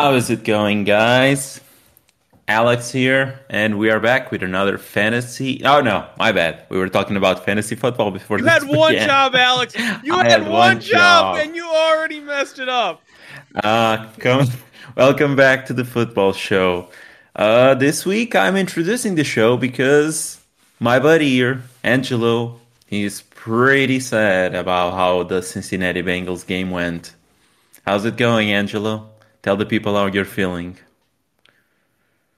How is it going, guys? Alex here, and we are back with another fantasy. Oh no, my bad. We were talking about fantasy football before. You had one began. job, Alex. You had, had one, one job, job. and you already messed it up. Uh, come, welcome back to the football show. Uh, this week I'm introducing the show because my buddy here, Angelo, he's pretty sad about how the Cincinnati Bengals game went. How's it going, Angelo? Tell the people how you're feeling.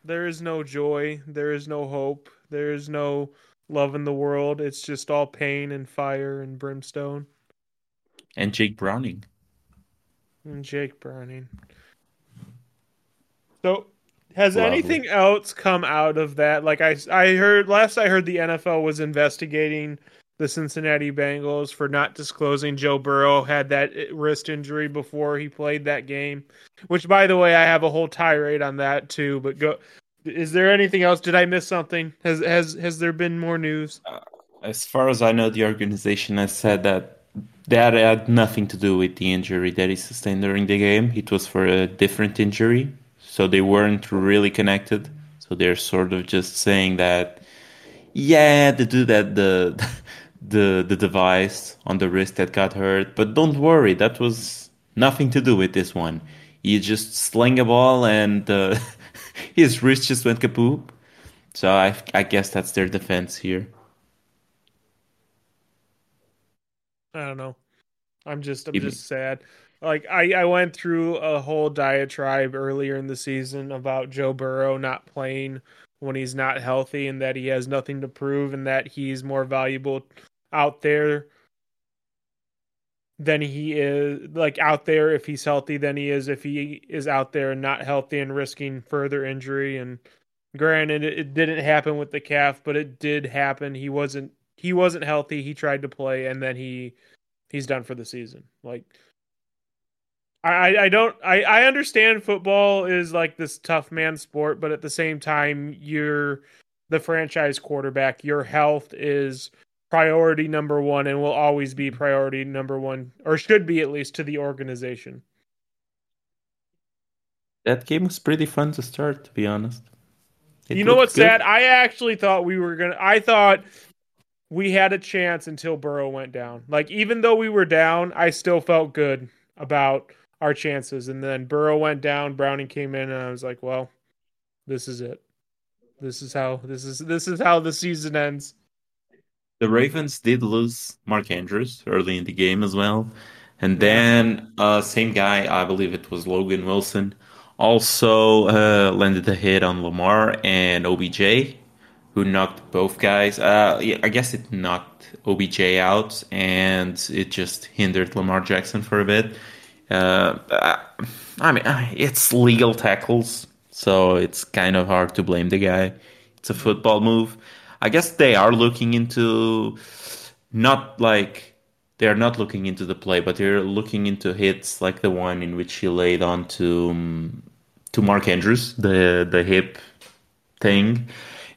There is no joy. There is no hope. There is no love in the world. It's just all pain and fire and brimstone. And Jake Browning. And Jake Browning. So, has Lovely. anything else come out of that? Like I, I heard last I heard the NFL was investigating the Cincinnati Bengals for not disclosing Joe Burrow had that wrist injury before he played that game. Which, by the way, I have a whole tirade on that too. But go. Is there anything else? Did I miss something? Has has has there been more news? Uh, as far as I know, the organization has said that that had nothing to do with the injury that he sustained during the game. It was for a different injury, so they weren't really connected. So they're sort of just saying that, yeah, the dude that the the the device on the wrist that got hurt, but don't worry, that was nothing to do with this one. He just sling a ball and uh, his wrist just went kapoop. So I I guess that's their defense here. I don't know. I'm just I'm just sad. Like I I went through a whole diatribe earlier in the season about Joe Burrow not playing when he's not healthy and that he has nothing to prove and that he's more valuable out there than he is like out there if he's healthy than he is if he is out there and not healthy and risking further injury. And granted it, didn't happen with the calf but it did happen. He wasn't he wasn't healthy. He tried to play and then he he's done for the season. Like I, I don't I, I understand football is like this tough man sport, but at the same time you're the franchise quarterback. Your health is priority number one and will always be priority number one, or should be at least to the organization. That game was pretty fun to start, to be honest. It you know what's good. sad? I actually thought we were gonna I thought we had a chance until Burrow went down. Like even though we were down, I still felt good about our chances. And then Burrow went down, Browning came in, and I was like, well, this is it. This is how this is this is how the season ends. The Ravens did lose Mark Andrews early in the game as well. And then uh same guy, I believe it was Logan Wilson, also uh landed a hit on Lamar and OBJ, who knocked both guys. Uh yeah, I guess it knocked OBJ out and it just hindered Lamar Jackson for a bit. Uh, I mean, uh, it's legal tackles, so it's kind of hard to blame the guy. It's a football move. I guess they are looking into not like they're not looking into the play, but they're looking into hits like the one in which he laid on to um, to Mark Andrews, the the hip thing,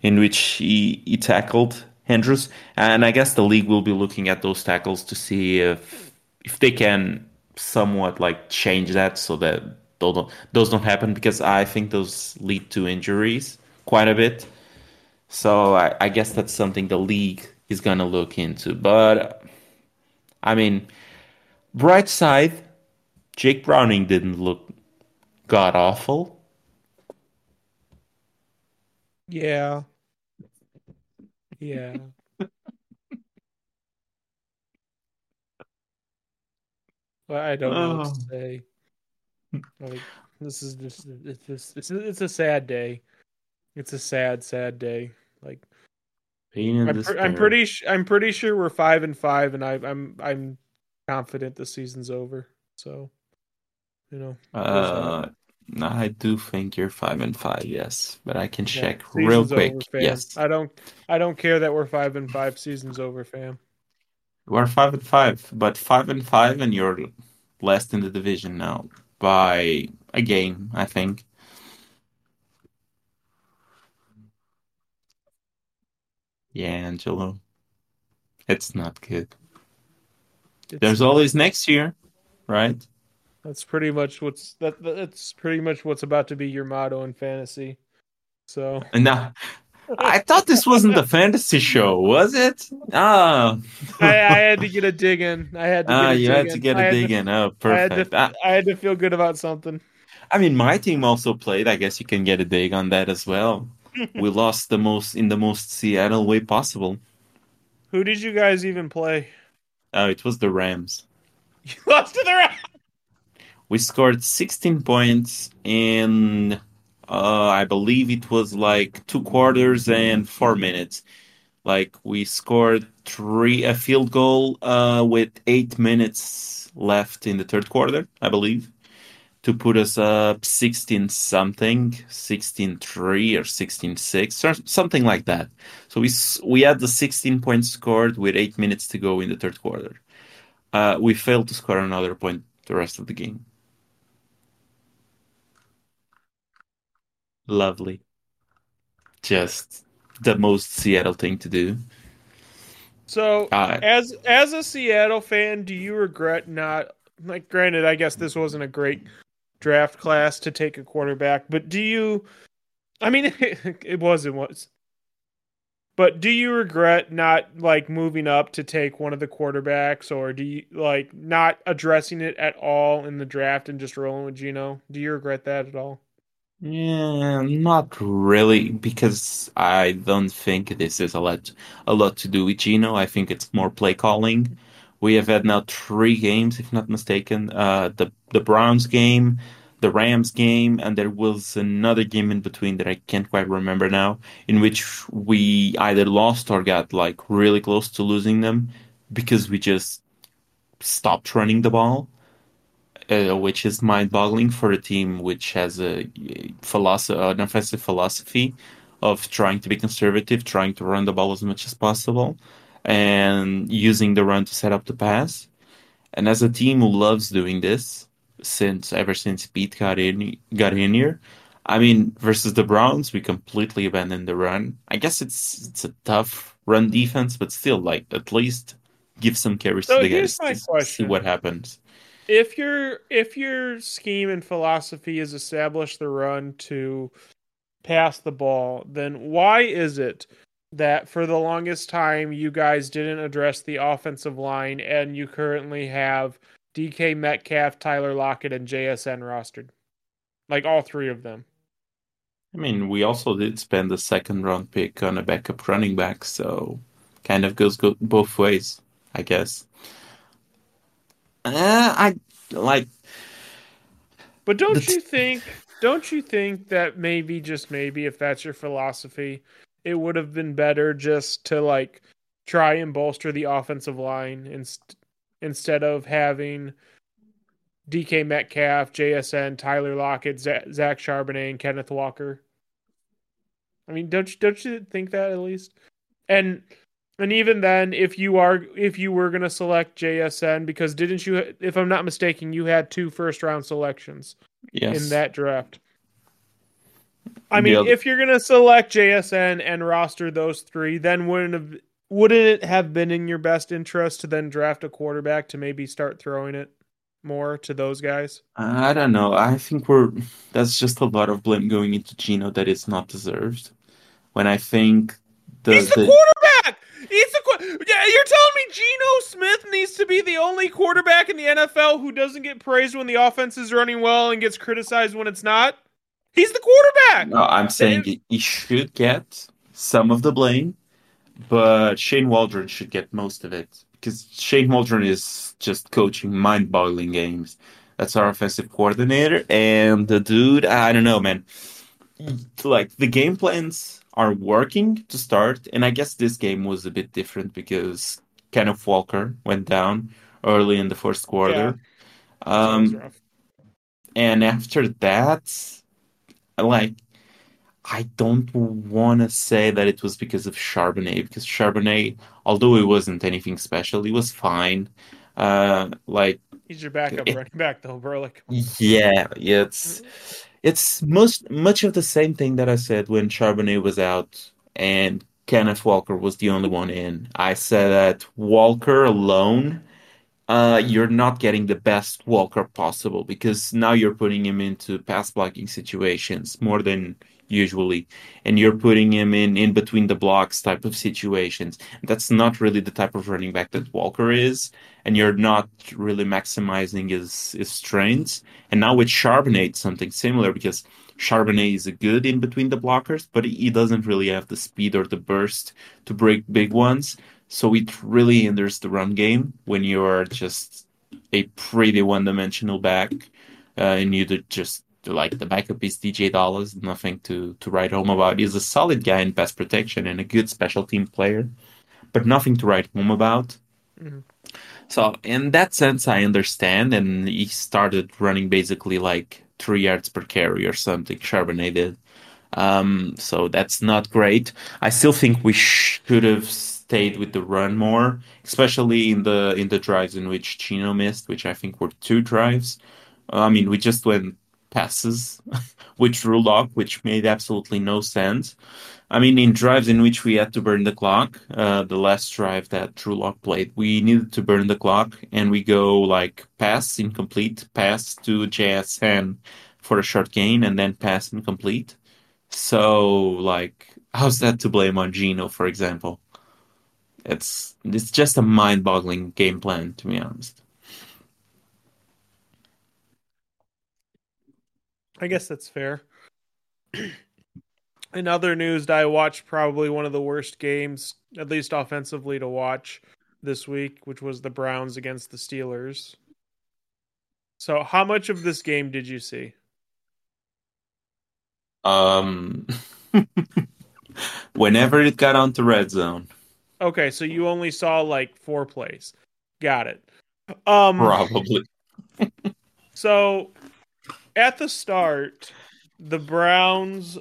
in which he he tackled Andrews, and I guess the league will be looking at those tackles to see if if they can somewhat like change that so that those don't, those don't happen because I think those lead to injuries quite a bit. So I, I guess that's something the league is gonna look into. But I mean, bright side, Jake Browning didn't look god awful. Yeah. Yeah. Well, I don't know what to Oh. say. Like this is just it's just it's it's a sad day. It's a sad sad day. Like I'm, pr- I'm pretty sh- I'm pretty sure we're five and five, and I, I'm I'm confident the season's over. So, you know, Uh, no, I do think you're five and five, yes, but I can. Yeah, check real quick. over. Yes, I don't I don't care that we're five and five. Season's over, fam. we're five and five, but five and five, and you're last in the division now by a game, I think. Yeah, Angelo, it's not good. It's, There's always next year, right? That's pretty much what's that. That's pretty much what's about to be your motto in fantasy. So, And now, I thought this wasn't a fantasy show, was it? Ah, I, I had to get a dig in. I had to get ah, a you dig had in. to get I a had dig to, in. Oh, I had perfect. to. Ah, I had to feel good about something. I mean, my team also played. I guess you can get a dig on that as well. We lost the most in the most Seattle way possible. Who did you guys even play? Oh, it was the Rams. You lost to the Rams. We scored 16 points in, uh, I believe it was like two quarters and four minutes. Like we scored three a field goal uh, with eight minutes left in the third quarter, I believe, to put us up 16 something, 16-3 or 16-6 or something like that. So we we had the 16 points scored with eight minutes to go in the third quarter. Uh, we failed to score another point the rest of the game. Lovely. Just the most Seattle thing to do. So, Uh, as as a Seattle fan, do you regret not like granted, I guess this wasn't a great draft class to take a quarterback, but do you I mean it was it was. But do you regret not like moving up to take one of the quarterbacks or do you like not addressing it at all in the draft and just rolling with Geno? Do you regret that at all? yeah, not really, because I don't think this is a lot a lot to do with Geno. I think it's more play calling. We have had now three games, if not mistaken. Uh, the the Browns game, the Rams game, and there was another game in between that I can't quite remember now, in which we either lost or got like really close to losing them because we just stopped running the ball. uh, which is mind-boggling for a team which has a philosophy, an offensive philosophy of trying to be conservative, trying to run the ball as much as possible, and using the run to set up the pass. And as a team who loves doing this, since ever since Pete got in got in here, I mean, versus the Browns, we completely abandoned the run. I guess it's it's a tough run defense, but still, like at least give some carries to So the here's guys to see what happens. If your if your scheme and philosophy is establish the run to pass the ball, then why is it that for the longest time you guys didn't address the offensive line and you currently have DK Metcalf, Tyler Lockett, and JSN rostered? Like all three of them. I mean, we also did spend a second round pick on a backup running back, so kind of goes go both ways, I guess. Uh, I like But don't you think don't you think that maybe just maybe if that's your philosophy, it would have been better just to like try and bolster the offensive line inst- instead of having DK Metcalf, JSN, Tyler Lockett, Z- Zach Charbonnet, and Kenneth Walker. I mean, don't you don't you think that at least? And and even then, if you are if you were gonna select JSN, because didn't you? If I'm not mistaken, you had two first round selections in that draft. I mean, other if you're gonna select JSN and roster those three, then wouldn't have wouldn't it have been in your best interest to then draft a quarterback to maybe start throwing it more to those guys? I don't know. I think we're that's just a lot of blame going into Geno that is not deserved. When I think the He's the the quarterback. He's the qu- yeah. You're telling me Geno Smith needs to be the only quarterback in the NFL who doesn't get praised when the offense is running well and gets criticized when it's not? He's the quarterback. no, I'm saying he, he should get some of the blame, but Shane Waldron should get most of it because Shane Waldron is just coaching mind-boggling games. That's our offensive coordinator, and the dude, I don't know, man. Like the game plans are working to start, and I guess this game was a bit different because Kenneth Walker went down early in the first quarter. was Um, and after that, like I don't want to say that it was because of Charbonnet, because Charbonnet, although it wasn't anything special, it was fine. Uh, like He's your backup it, running back though, bro. Like, yeah, it's it's most much of the same thing that I said when Charbonnet was out and Kenneth Walker was the only one in. I said that Walker alone uh, you're not getting the best Walker possible because now you're putting him into pass blocking situations more than usually, and you're putting him in in between the blocks type of situations. That's not really the type of running back that Walker is, and you're not really maximizing his his strengths. And now with Charbonnet, something similar because Charbonnet is a good in between the blockers, but he doesn't really have the speed or the burst to break big ones. So it really hinders the run game when you're just a pretty one-dimensional back, uh, and you just like the backup is DeeJay Dallas, nothing to to write home about. He's a solid guy in pass protection and a good special team player, but nothing to write home about. Mhm. So in that sense, I understand, and he started running basically like three yards per carry or something. Charbonnet did. Um, so that's not great. I still think we should have stayed with the run more, especially in the in the drives in which Geno missed, which I think were two drives. I mean, we just went passes which Drew Lock, which made absolutely no sense. I mean, in drives in which we had to burn the clock, uh, the last drive that Drew Lock played, we needed to burn the clock, and we go like pass incomplete, pass to JSN for a short gain, and then pass incomplete. So, like, how's that to blame on Geno, for example? It's it's just a mind-boggling game plan, to be honest. I guess that's fair. In other news, I watched probably one of the worst games, at least offensively, to watch this week, which was the Browns against the Steelers. So, how much of this game did you see? Um, whenever it got onto red zone, Okay, so you only saw like four plays. Got it. Um, probably. so at the start, the Browns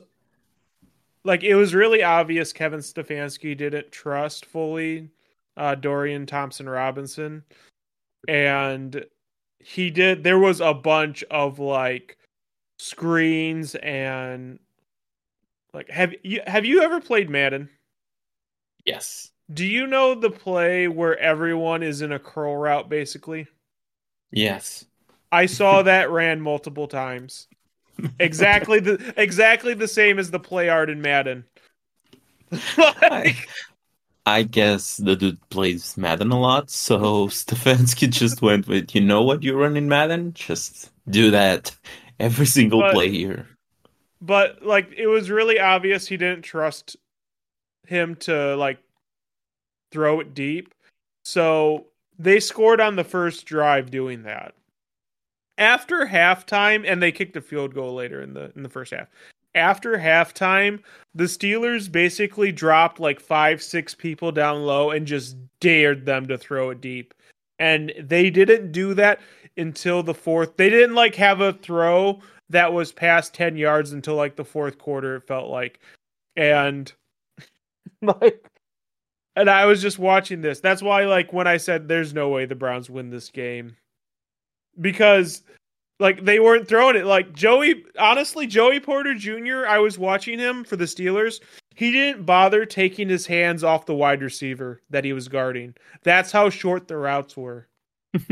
like it was really obvious Kevin Stefanski didn't trust fully uh, Dorian Thompson Robinson, and he did. There was a bunch of like screens and like have you have you ever played Madden? Yes. Do you know the play where everyone is in a curl route basically? Yes. I saw that ran multiple times. Exactly the exactly the same as the play art in Madden. I, I guess the dude plays Madden a lot, so Stefanski just went with, you know what you run in Madden? Just do that every single but play here. but like it was really obvious he didn't trust him to like throw it deep. So they scored on the first drive doing that. After halftime, and they kicked a field goal later in the in the first half. After halftime, the Steelers basically dropped like five, six people down low and just dared them to throw it deep. And they didn't do that until the fourth. They didn't like have a throw that was past 10 yards until like the fourth quarter, it felt like. And like and I was just watching this. That's why, like, when I said there's no way the Browns win this game, because like they weren't throwing it. Like Joey, honestly, Joey Porter Jr. I was watching him for the Steelers. He didn't bother taking his hands off the wide receiver that he was guarding. That's how short the routes were.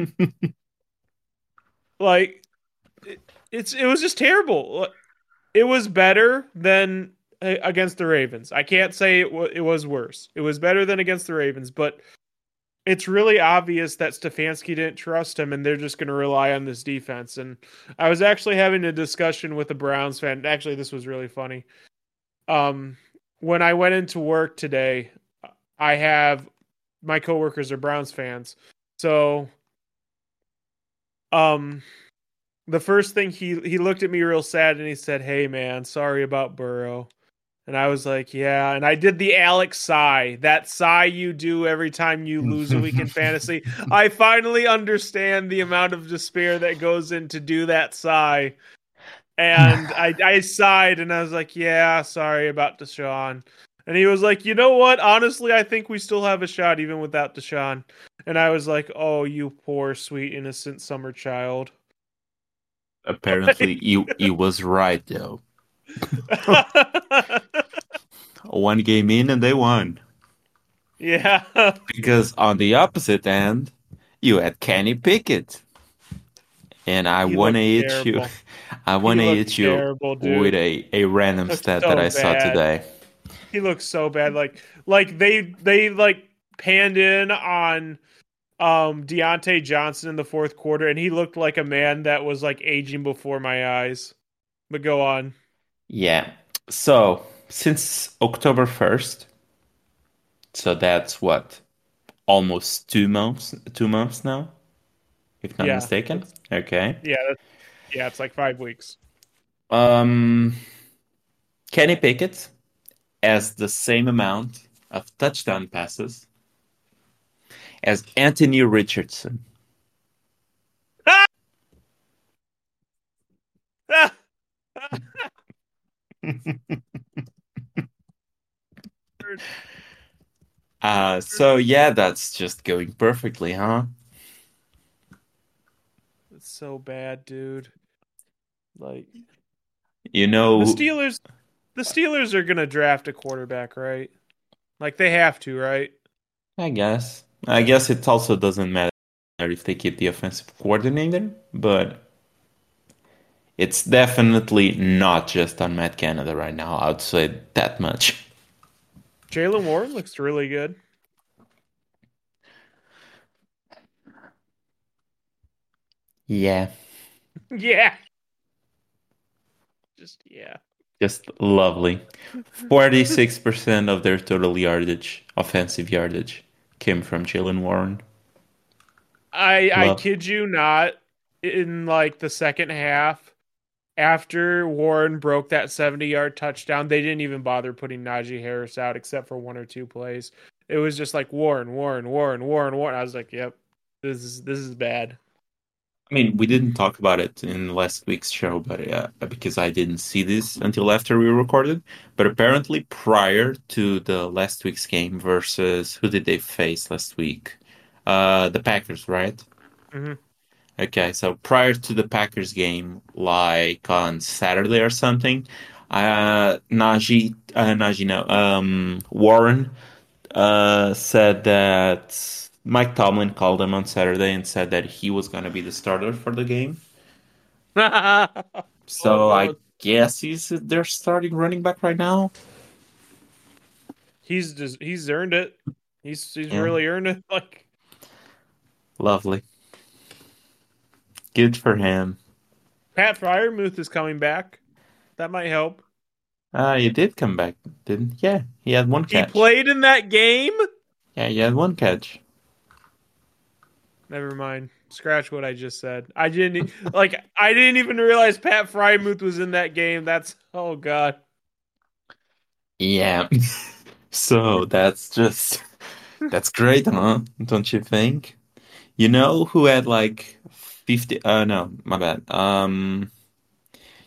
Like it, it's it was just terrible. It was better than against the Ravens. I can't say it, w- it was worse. It was better than against the Ravens, but it's really obvious that Stefanski didn't trust him and they're just going to rely on this defense. And I was actually having a discussion with a Browns fan. Actually, this was really funny. Um, when I went into work today, I have my coworkers are Browns fans. So, um, the first thing he he looked at me real sad and he said, "Hey man, sorry about Burrow." And I was like, yeah. And I did the Alex sigh, that sigh you do every time you lose a week in fantasy. I finally understand the amount of despair that goes into do that sigh. And I, I sighed and I was like, yeah, sorry about Deshaun. And he was like, you know what? Honestly, I think we still have a shot even without Deshaun. And I was like, oh, you poor, sweet, innocent summer child. Apparently, he, he was right, though. One game in and they won. yeah. Because on the opposite end, You had Kenny Pickett. And I wanna looked hit you. I wanna hit you terrible, with a, a random stat so that I saw today. He looks so bad. Like like they they like panned in on um Diontae Johnson in the fourth quarter, and he looked like a man that was like aging before my eyes. But go on. Yeah. So since October 1st, so that's what? Almost two months two months now, if not Yeah, mistaken. Okay. Yeah, that's, yeah, it's like five weeks. Um Kenny Pickett has the same amount of touchdown passes as Anthony Richardson. Uh, so yeah, that's just going perfectly, huh? It's so bad, dude. Like You know, the Steelers, the Steelers are gonna draft a quarterback, right? Like they have to, right? I guess. I guess it also doesn't matter if they keep the offensive coordinator, but it's definitely not just on Matt Canada right now. I'd say that much. Jaylen Warren looks really good. Yeah, Yeah. Just yeah. just lovely. 46% of their total yardage, offensive yardage, came from Jaylen Warren. I I kid you not. In like the second half, after Warren broke that seventy-yard touchdown, they didn't even bother putting Najee Harris out except for one or two plays. It was just like Warren, Warren, Warren, Warren, Warren. I was like, "Yep, this is this is bad." I mean, we didn't talk about it in last week's show, but uh, because I didn't see this until after we recorded. But apparently, prior to the last week's game versus who did they face last week? Uh, the Packers, right? Mhm. Okay, so prior to the Packers game, like on Saturday or something, uh, Najee, uh, Najee, no, um, Warren, uh, said that Mike Tomlin called him on Saturday and said that he was going to be the starter for the game. So I guess he's their starting running back right now. he's just he's earned it. He's he's Yeah. really earned it. Like Lovely. Good for him. Pat Freiermuth is coming back. That might help. Uh, he did come back, didn't? Yeah, he had one catch. He played in that game. Yeah, he had one catch. Never mind. Scratch what I just said. I didn't like. I didn't even realize Pat Freiermuth was in that game. That's oh god. Yeah. So that's just that's great, huh? Don't you think? You know who had like 50 uh no, my bad. Um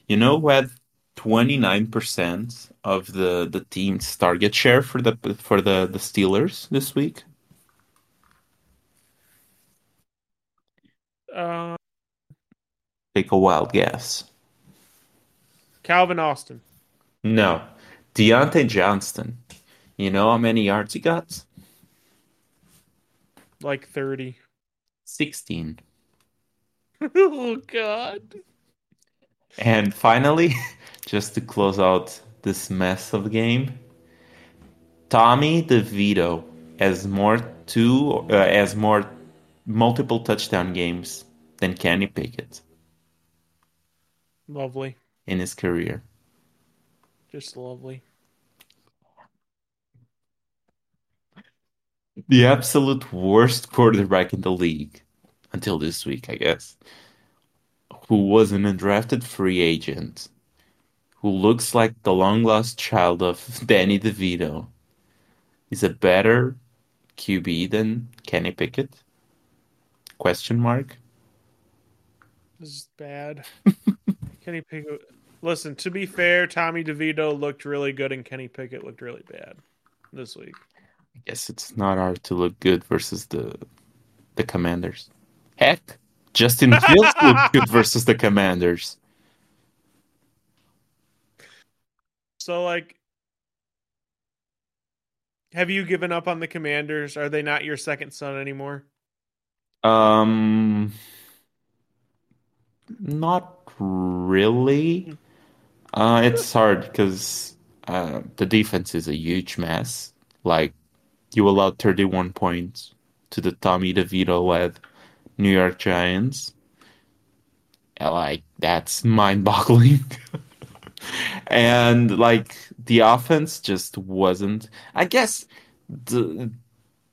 you know who had 29% of the the team's target share for the for the the Steelers this week? Uh, Take a wild guess. Calvin Austin. No. Diontae Johnson. You know how many yards he got? Like thirty. 16. oh god. And finally, just to close out this mess of the game, Tommy DeVito has more two uh, has more multiple touchdown games than Kenny Pickett Lovely. in his career. Just lovely. The absolute worst quarterback in the league until this week, I guess. Who was an undrafted free agent, who looks like the long lost child of Danny DeVito, is a better QB than Kenny Pickett? Question mark. This is bad. Kenny Pickett. Listen, to be fair, Tommy DeVito looked really good and Kenny Pickett looked really bad this week. I guess it's not hard to look good versus the the Commanders. Heck, Justin Fields looked good versus the Commanders. So like have you given up on the Commanders? Are they not your second son anymore? Um, not really. Uh, it's hard because uh, the defense is a huge mess. Like you allowed 31 points to the Tommy DeVito-led New York Giants. Like that's mind-boggling. And like the offense just wasn't. I guess the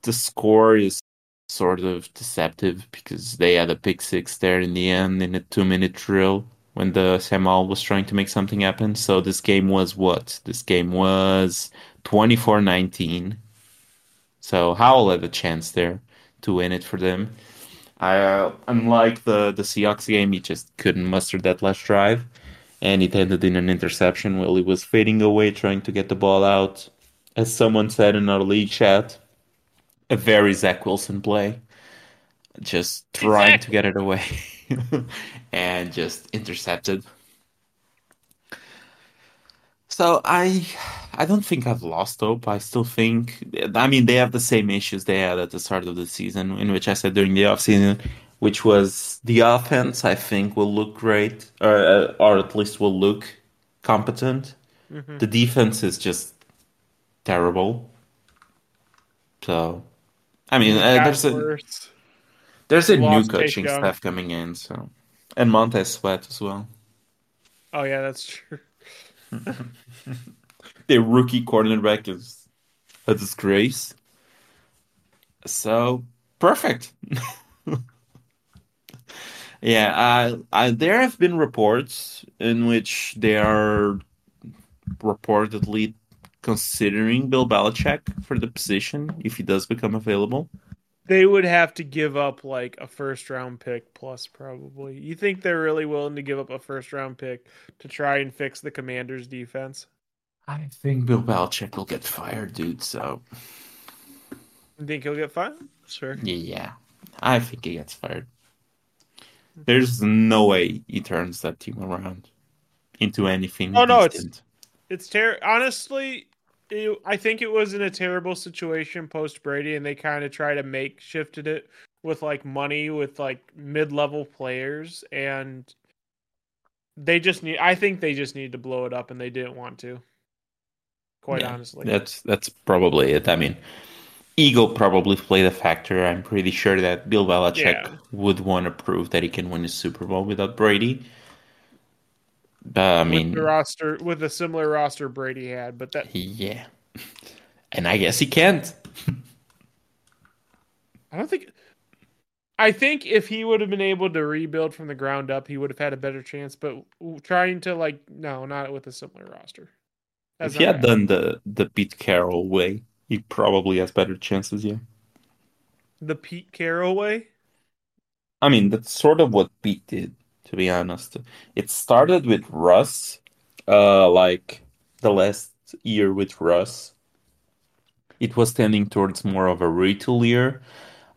the score is sort of deceptive because they had a pick six there in the end in a two minute drill when the Sam Howell was trying to make something happen. So this game was what? This game was twenty four nineteen. So Howell had a chance there to win it for them. I, uh, unlike the the Seahawks game, he just couldn't muster that last drive, and it ended in an interception while he was fading away trying to get the ball out. As someone said in our league chat, a very Zach Wilson play, just trying to get it away and just intercepted. So I I don't think I've lost hope. I still think I mean they have the same issues they had at the start of the season, in which I said during the offseason, which was the offense I think will look great or uh, or at least will look competent. hmm The defense is just terrible. So I mean, uh, there's a there's a new coaching staff coming in, so and Montez Sweat as well. Oh yeah, that's true. The rookie cornerback is a disgrace. So perfect. Yeah, uh, I, there have been reports in which they are reportedly considering Bill Belichick for the position if he does become available. They would have to give up like a first round pick plus probably. You think they're really willing to give up a first round pick to try and fix the Commanders defense? I think Bill Belichick will get fired, dude. So You think he'll get fired? Sure. yeah, I think he gets fired. Hmm. There's no way he turns that team around into anything Oh no, it's it's ter honestly it, I think it was in a terrible situation post Brady and they kind of try to make shifted it with like money with like mid-level players and they just need I think they just need to blow it up and they didn't want to. Quite Yeah, honestly. that's that's probably it. I mean, ego probably played a factor. I'm pretty sure that Bill Belichick Yeah. would want to prove that he can win a Super Bowl without Brady. But I With the mean, roster with a similar roster Brady had, but that yeah, and I guess he can't. I don't think I think if he would have been able to rebuild from the ground up, he would have had a better chance. But trying to like, no, not with a similar roster. If he had gonna done the the Pete Carroll way, he probably has better chances. Yeah, The Pete Carroll way. I mean that's sort of what Pete did, to be honest. It started with Russ, uh, like the last year with Russ. It was tending towards more of a retool year.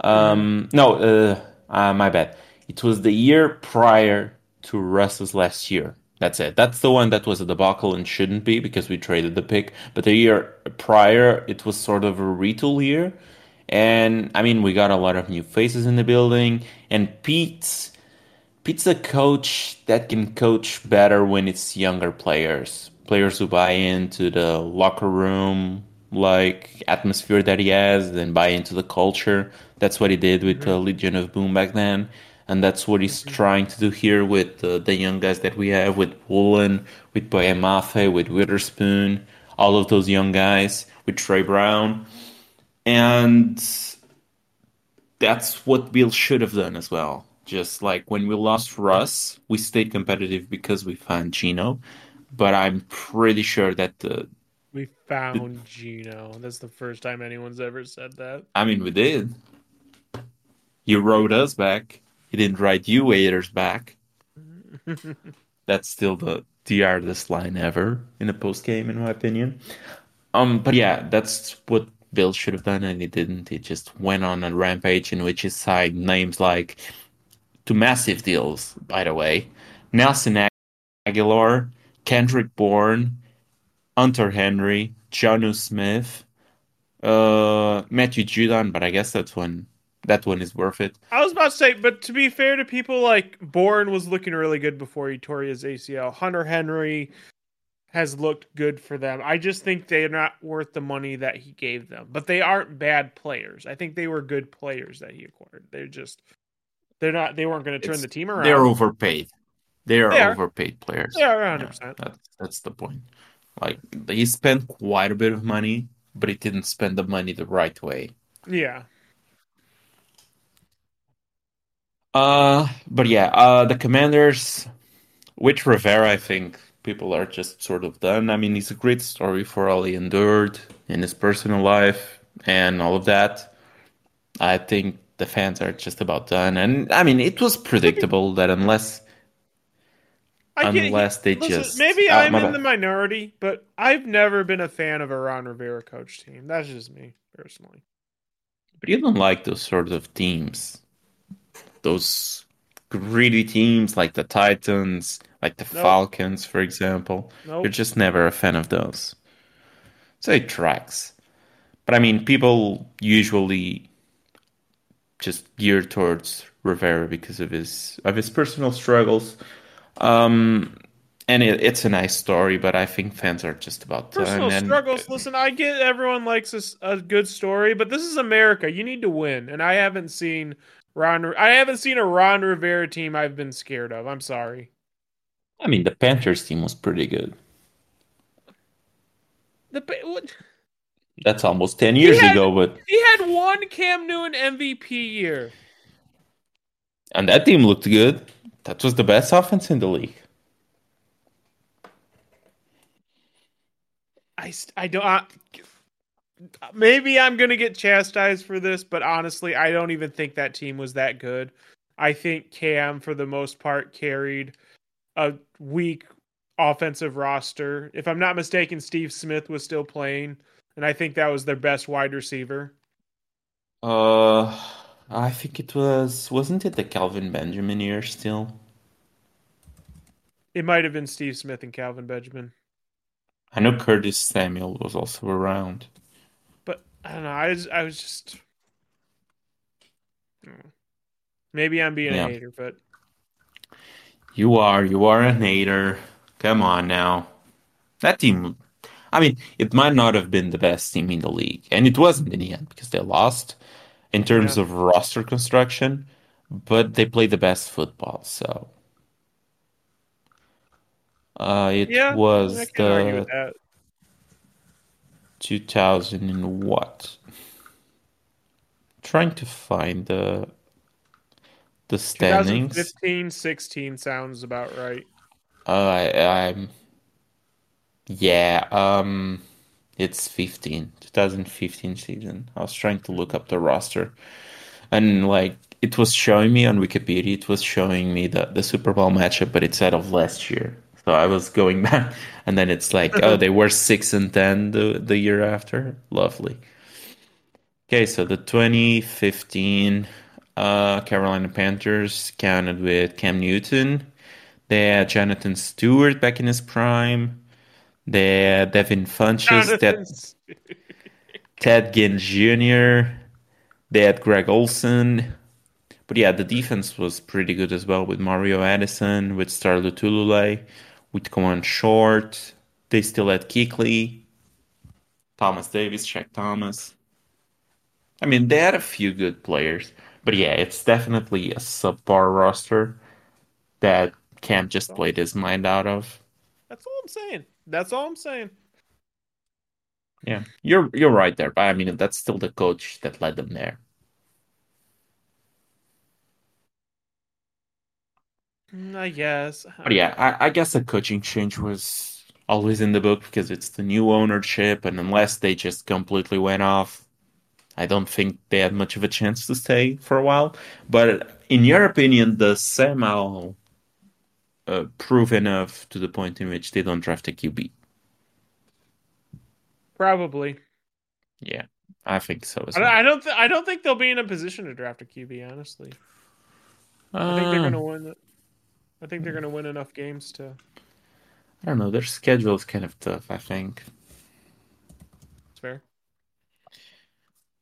Um, no, uh, uh, my bad. It was the year prior to Russ's last year. That's it. That's the one that was a debacle and shouldn't be because we traded the pick. But the year prior, it was sort of a retool year. And I mean, we got a lot of new faces in the building. And Pete's Pete's a coach that can coach better when it's younger players, players who buy into the locker room like atmosphere that he has, then buy into the culture. That's what he did with the Legion of Boom back then, and that's what he's trying to do here with uh, the young guys that we have, with Woolen, with Boye Mafe, with Witherspoon, all of those young guys, with Tre Brown, and that's what Bill should have done as well. Just like when we lost Russ, we stayed competitive because we found Geno. But I'm pretty sure that the, We the found Geno. That's the first time anyone's ever said that. I mean, we did. You wrote us back. He didn't write you haters back. That's still the the hardest line ever in a post game, in my opinion. Um, but yeah, that's what Bill should have done, and he didn't. He just went on a rampage in which he signed names like to massive deals, by the way. Nelson Agholor, Kendrick Bourne, Hunter Henry, Jonnu Smith, uh, Matthew Judon, but I guess that's when that one is worth it. I was about to say, but to be fair to people, like Bourne was looking really good before he tore his ACL. Hunter Henry has looked good for them. I just think they're not worth the money that he gave them. But they aren't bad players. I think they were good players that he acquired. They're just they're not they weren't going to turn the team around. They're overpaid. They are They are. overpaid players. They are Yeah, 100%. that's that's the point. Like they spent quite a bit of money, but he didn't spend the money the right way. Yeah. Uh, but yeah, uh, the Commanders with Rivera, I think people are just sort of done. I mean, it's a great story for all he endured in his personal life and all of that. I think the fans are just about done. And I mean, it was predictable that unless I unless they listen, just maybe uh, I'm in bad. the minority, but I've never been a fan of a Ron Rivera coach team. That's just me personally. But you don't like those sort of teams. Those greedy teams like the Titans, like the Nope. Falcons, for example. Nope. You're just never a fan of those. So it tracks. But I mean, people usually just geared towards Rivera because of his of his personal struggles. Um, and it, it's a nice story, but I think fans are just about done. Personal and- struggles. Listen, I get everyone likes a good story, but this is America. You need to win, and I haven't seen Ron. I haven't seen a Ron Rivera team I've been scared of. I'm sorry. I mean, the Panthers team was pretty good. The what- That's almost ten years had- ago, but he had one Cam Newton MVP year. and that team looked good. That was the best offense in the league. I I don't. I, maybe I'm gonna get chastised for this, but honestly, I don't even think that team was that good. I think Cam, for the most part, carried a weak offensive roster. If I'm not mistaken, Steve Smith was still playing, and I think that was their best wide receiver. Uh, I think it was wasn't it the Kelvin Benjamin year still? It might have been Steve Smith and Kelvin Benjamin, I know Curtis Samuel was also around. but I don't know. I was, I was just. I don't know. Maybe I'm being Yeah. a hater, but You are, you are a hater. Come on now. That team, I mean, it might not have been the best team in the league, and it wasn't in the end because they lost in terms Yeah. of roster construction, but they played the best football. So, uh, it yeah, was the 2000 and what? Trying to find the the standings. 2015, 16 sounds about right. Uh, I, I'm yeah, um it's 15, 2015 season. I was trying to look up the roster and like it was showing me on Wikipedia, it was showing me the the Super Bowl matchup, but it's out of last year. So I was going back and then it's like, oh, they were 6 and 10 the the year after. Lovely. Okay, so the 2015 uh, Carolina Panthers counted with Cam Newton. They had Jonathan Stewart back in his prime. They had Devin Funchess, Ted, Ted Ginn Jr. They had Greg Olsen. But yeah, the defense was pretty good as well with Mario Addison, with Star Lotulelei, with Kawann Short. They still had Kuechly, Thomas Davis, Shaq Thompson. I mean, they had a few good players. But yeah, it's definitely a subpar roster that Cam just played his mind out of. That's all I'm saying. That's all I'm saying. Yeah, you're you're right there, but I mean that's still the coach that led them there. Mm, I guess. But yeah, I, I guess a coaching change was always in the book because it's the new ownership, and unless they just completely went off, I don't think they had much of a chance to stay for a while. But in your opinion, the Howell uh, prove enough to the point in which they don't draft a QB? Probably. Yeah, I think so I don't. well. I don't, th- I don't think they'll be in a position to draft a QB. Honestly, I think they're Uh, going to win. I think they're going to win enough games to. I don't know. Their schedule is kind of tough. I think. It's fair.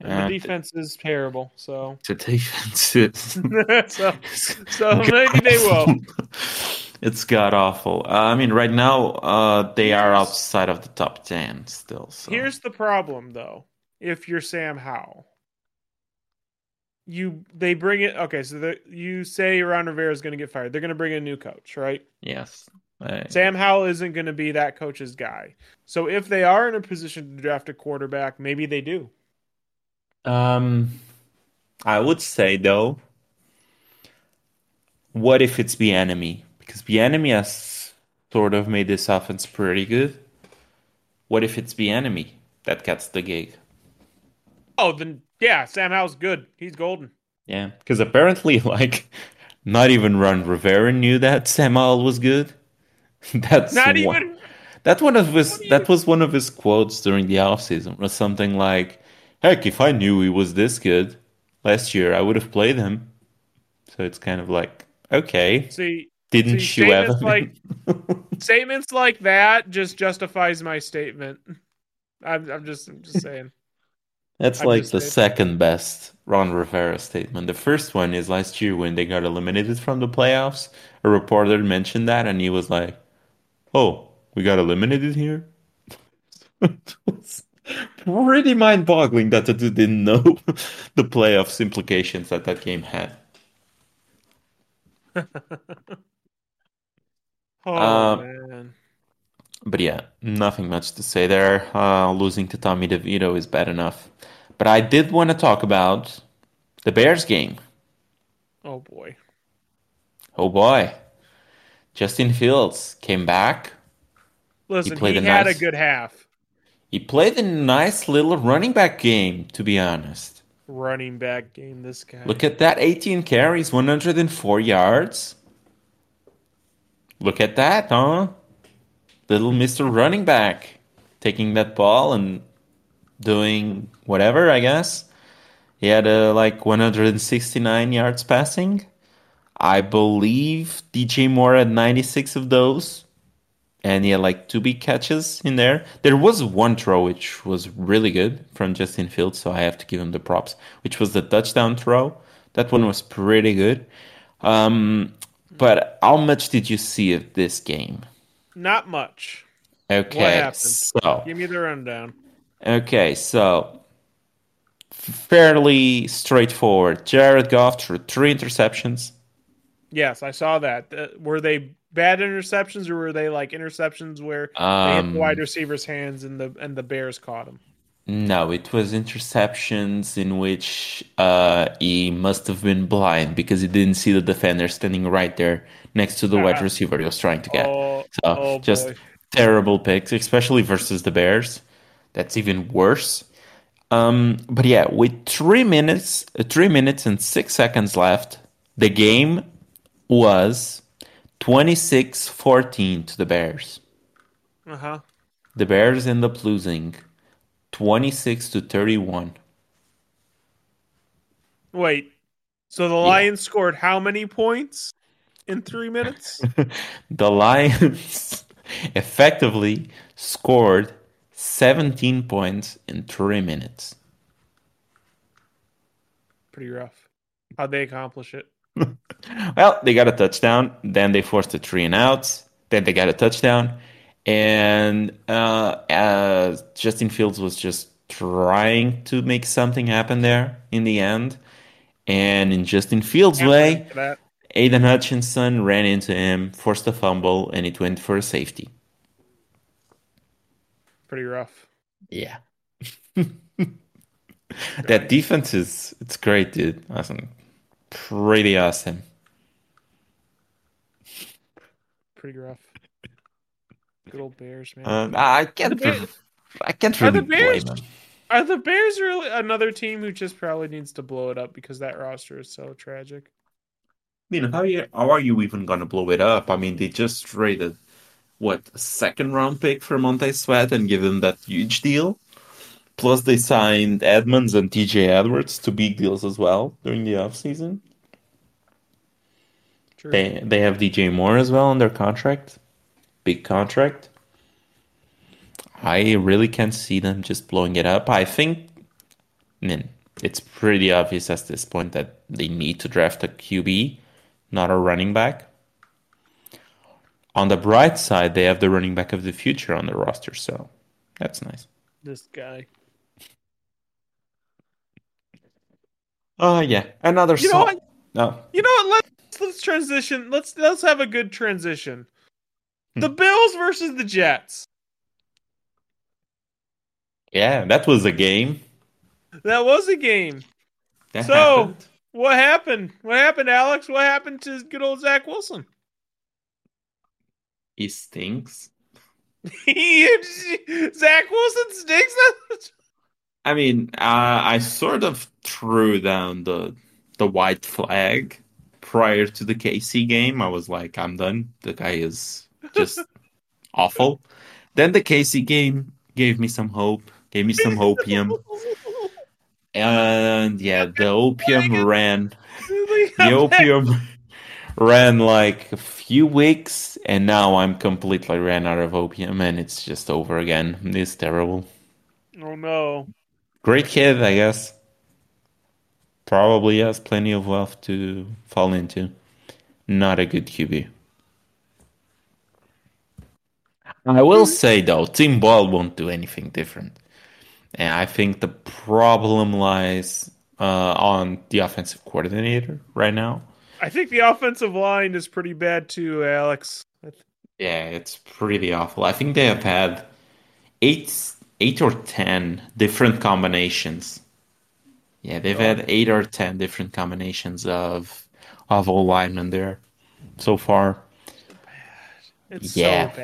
And the defense is terrible, so the defense is so so maybe they will. It's god awful. Uh, I mean, right now uh, they are outside of the top ten still. So. Here's the problem, though. If you're Sam Howell, you they bring it. Okay, so the, you say Ron Rivera is going to get fired. They're going to bring in a new coach, right? Yes. I... Sam Howell isn't going to be that coach's guy. So if they are in a position to draft a quarterback, maybe they do. Um, I would say though, what if it's Bieniemy? Because Bieniemy has sort of made this offense pretty good. What if it's Bieniemy that gets the gig? Oh, then yeah, Sam Howell's good. He's golden. Yeah, because apparently, like, not even Ron Rivera knew that Sam Howell was good. That's not one, even. That one of his. That was one of his quotes during the offseason. Was something like, "Heck, if I knew he was this good last year, I would have played him." So it's kind of like, okay. See, didn't see, you ever? like statements like that just justifies my statement. I'm, I'm just, I'm just saying. That's I'm like the saying. second best Ron Rivera statement. The first one is last year when they got eliminated from the playoffs. A reporter mentioned that, and he was like, "Oh, we got eliminated here." it was pretty mind-boggling that the dude didn't know the playoffs implications that that game had. Oh Uh, man. But yeah, nothing much to say there. Uh, losing to Tommy DeVito is bad enough. But I did want to talk about the Bears game. Oh boy. Oh boy. Justin Fields came back. Listen, he, a had nice- a good half. He played a nice little running back game, to be honest. Running back game. This guy. Look at that 18 carries, 104 yards. Look at that, huh? Little Mr. Running Back taking that ball and doing whatever, I guess. He had uh, like 169 yards passing. I believe DJ Moore had 96 of those. And he had like two big catches in there. There was one throw which was really good from Justin Fields, so I have to give him the props, which was the touchdown throw. That one was pretty good. Um, but how much did you see of this game? Not much. Okay, so Give me the rundown. okay, so fairly straightforward. Jared Goff threw three interceptions. Yes, I saw that. Uh, were they bad interceptions or were they like interceptions where they hit Um, the wide receiver's hands and the and the Bears caught him? No, it was interceptions in which uh, he must have been blind because he didn't see the defender standing right there next to the wide Ah. receiver he was trying to get. Oh, So oh just boy. terrible picks, especially versus the Bears. That's even worse. Um, but yeah, with three minutes, uh, three minutes and six seconds left, the game was 26-14 to the Bears. Uh huh. The Bears end up losing 26 to 31. Wait. So the Lions scored how many points in three minutes? The Lions effectively scored 17 points in three minutes. Pretty rough. How'd they accomplish it? Well, they got a touchdown, then they forced a three and outs, then they got a touchdown, and uh, uh, Justin Fields was just trying to make something happen there in the end. And in Justin Fields' way. Aidan Hutchinson ran into him, forced a fumble, and it went for a safety. Pretty rough. Yeah. that defense is it's great, dude. Awesome. Pretty awesome. Pretty rough. Good old Bears, man. Um, I can't the Bears- I can't Are really the Bears- blame him. Are the Bears really another team who just probably needs to blow it up because that roster is so tragic? I mean, how you how are you even gonna blow it up? I mean, they just traded what a second round pick for Montez Sweat and give him that huge deal. Plus, they signed Edmunds and TJ Edwards to big deals as well during the offseason. True. They they have DJ Moore as well on their contract, big contract. I really can't see them just blowing it up. I think, I mean, it's pretty obvious at this point that they need to draft a QB, not a running back. On the bright side, they have the running back of the future on the roster, so that's nice. This guy. Oh uh, yeah, another. You know what? No. You know what? Let's let's transition. Let's let's have a good transition. Hmm. The Bills versus the Jets. Yeah, that was a game. That was a game. That so, happened. what happened? What happened, Alex? What happened to good old Zach Wilson? He stinks. Zach Wilson stinks. I mean, uh, I sort of threw down the the white flag prior to the KC game. I was like, I'm done. The guy is just awful. Then the KC game gave me some hope, gave me some opium. And yeah, the opium ran. The opium ran like a few weeks, and now I'm completely ran out of opium, and it's just over again. It's terrible. Oh no! Great kid, I guess. Probably has plenty of wealth to fall into. Not a good QB. I will say though, Tim Boyle won't do anything different. And I think the problem lies uh, on the offensive coordinator right now. I think the offensive line is pretty bad too, Alex. Yeah, it's pretty awful. I think they have had eight, eight or ten different combinations. Yeah, they've oh. had eight or ten different combinations of of all linemen there so far. It's yeah. so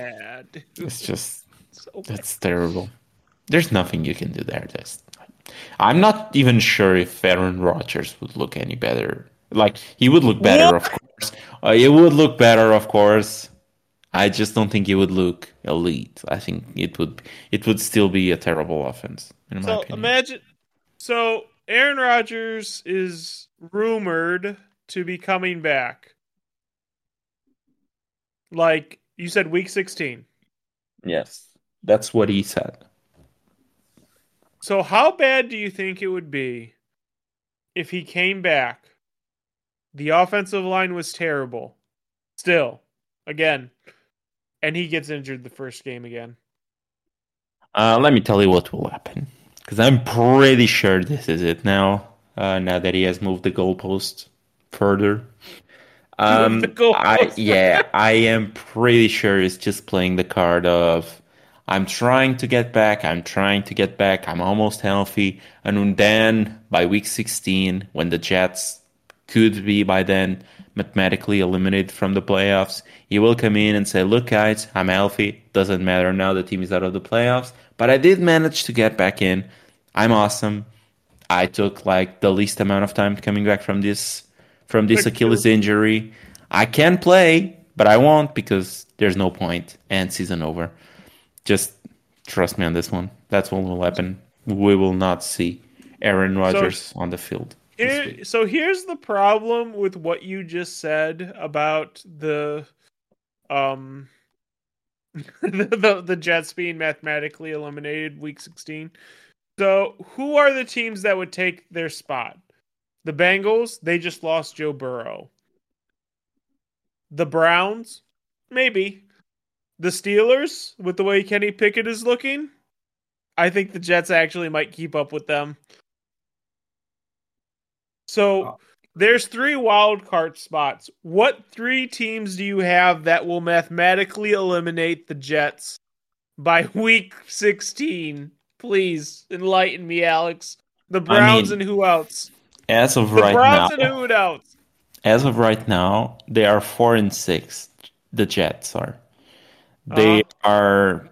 It's just so it's terrible. There's nothing you can do there. Just I'm not even sure if Aaron Rodgers would look any better. Like he would look better, of course. Uh, it would look better, of course. I just don't think it would look elite. I think it would it would still be a terrible offense. In so imagine, so Aaron Rodgers is rumored to be coming back. Like you said, week sixteen. Yes, that's what he said. So, how bad do you think it would be if he came back? The offensive line was terrible. Still, again, and he gets injured the first game again. Uh, let me tell you what will happen. Because I'm pretty sure this is it now. Uh, now that he has moved the goalpost further. Um, I, yeah, I am pretty sure it's just playing the card of I'm trying to get back. I'm trying to get back. I'm almost healthy. And then by week 16, when the Jets could be by then mathematically eliminated from the playoffs, he will come in and say, Look, guys, I'm healthy. Doesn't matter now. The team is out of the playoffs. But I did manage to get back in. I'm awesome. I took like the least amount of time coming back from this from this Achilles injury. I can play, but I won't because there's no point and season over. Just trust me on this one. That's what will happen. We will not see Aaron Rodgers so, on the field. Here, so here's the problem with what you just said about the um the, the, the Jets being mathematically eliminated week 16. So who are the teams that would take their spot? The Bengals, they just lost Joe Burrow. The Browns, maybe. The Steelers, with the way Kenny Pickett is looking, I think the Jets actually might keep up with them. So oh. there's three wild card spots. What three teams do you have that will mathematically eliminate the Jets by week 16? Please enlighten me, Alex. The Browns I mean, and who else? As of the right Browns now, and who? As of right now, they are four and six. The Jets are. They uh-huh. are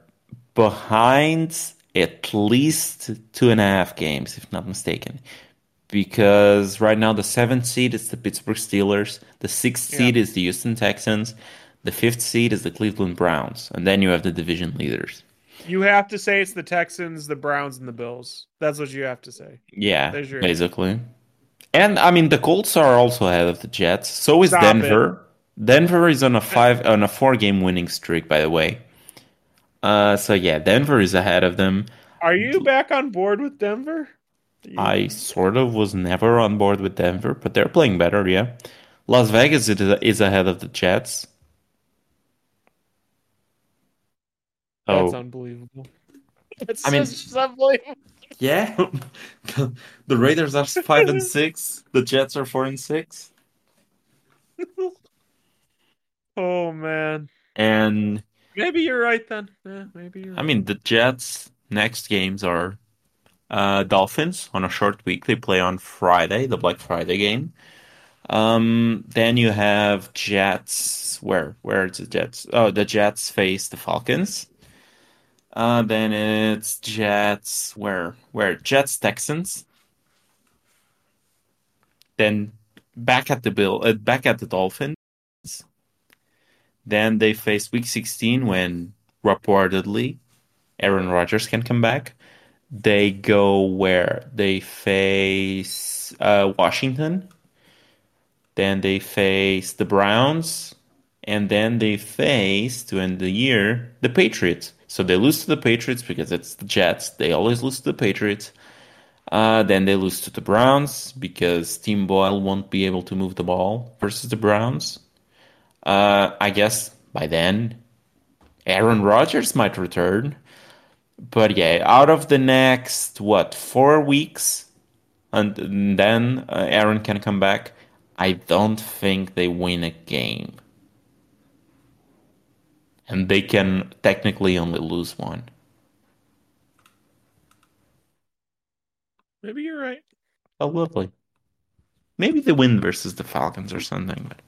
behind at least two and a half games, if not mistaken. Because right now the seventh seed is the Pittsburgh Steelers, the sixth yeah. seed is the Houston Texans, the fifth seed is the Cleveland Browns, and then you have the division leaders. You have to say it's the Texans, the Browns, and the Bills. That's what you have to say. Yeah, basically. And I mean the Colts are also ahead of the Jets. So is Stop Denver. It. Denver is on a five on a four game winning streak, by the way. Uh, so yeah, Denver is ahead of them. Are you back on board with Denver? I sort of was never on board with Denver, but they're playing better, yeah. Las Vegas is ahead of the Jets. That's oh. unbelievable. That's I mean, unbelievable. Yeah, the Raiders are five and six. The Jets are four and six. oh man! And maybe you're right then. Yeah, maybe you're. Right. I mean, the Jets' next games are uh, Dolphins on a short week. They play on Friday, the Black Friday game. Um, then you have Jets. Where? Where is the Jets? Oh, the Jets face the Falcons. Uh, then it's Jets. Where? Where? Jets Texans. Then back at the Bill. Uh, back at the Dolphins. Then they face Week 16 when reportedly Aaron Rodgers can come back. They go where? They face uh, Washington. Then they face the Browns. And then they face, to end the year, the Patriots. So they lose to the Patriots because it's the Jets. They always lose to the Patriots. Uh, then they lose to the Browns because Tim Boyle won't be able to move the ball versus the Browns. Uh, I guess by then, Aaron Rodgers might return. But yeah, out of the next, what, four weeks, and then uh, Aaron can come back, I don't think they win a game and they can technically only lose one. Maybe you're right. Oh, lovely. Maybe they win versus the Falcons or something, but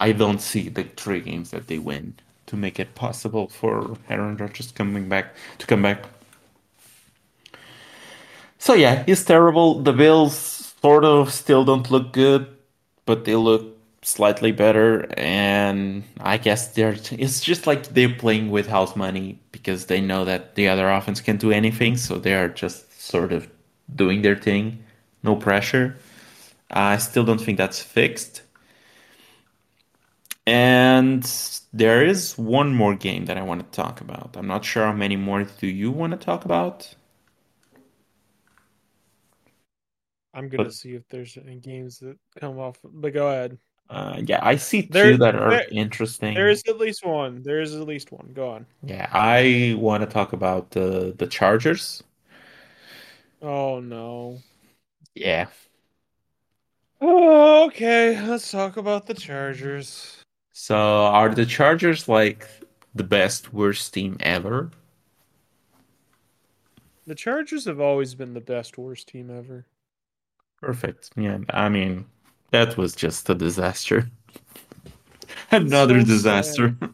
I don't see the three games that they win to make it possible for Aaron Rodgers coming back to come back. So yeah, it's terrible. The Bills sort of still don't look good, but they look slightly better and i guess they're it's just like they're playing with house money because they know that the other offense can't do anything so they are just sort of doing their thing. No pressure. I still don't think that's fixed. And there is one more game that i want to talk about. I'm not sure how many more do you want to talk about? I'm gonna see if there's any games that come off but go ahead uh, yeah, I see two there, that are there, interesting. There is at least one. There is at least one. Go on. Yeah, I want to talk about the the Chargers. Oh no. Yeah. Oh, okay, let's talk about the Chargers. So, are the Chargers like the best worst team ever? The Chargers have always been the best worst team ever. Perfect. Yeah, I mean, that was just a disaster. Another so disaster.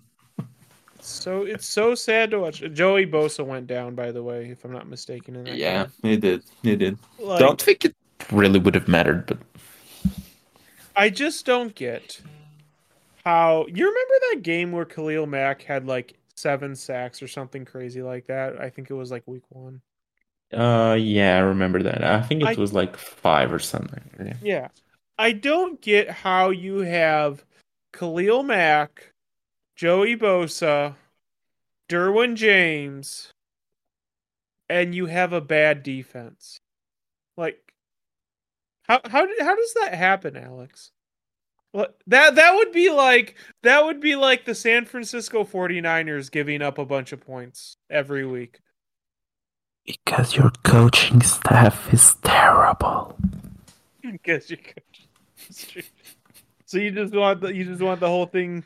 So it's so sad to watch. Joey Bosa went down, by the way, if I'm not mistaken. In that yeah, game. he did. He did. Like, don't think it really would have mattered, but I just don't get how you remember that game where Khalil Mack had like seven sacks or something crazy like that. I think it was like week one. Uh, yeah, I remember that. I think it I, was like five or something. Yeah. yeah. I don't get how you have Khalil Mack, Joey Bosa, Derwin James, and you have a bad defense. Like how how how does that happen, Alex? What that that would be like that would be like the San Francisco 49ers giving up a bunch of points every week. Because your coaching staff is terrible. because your so you just want the, you just want the whole thing.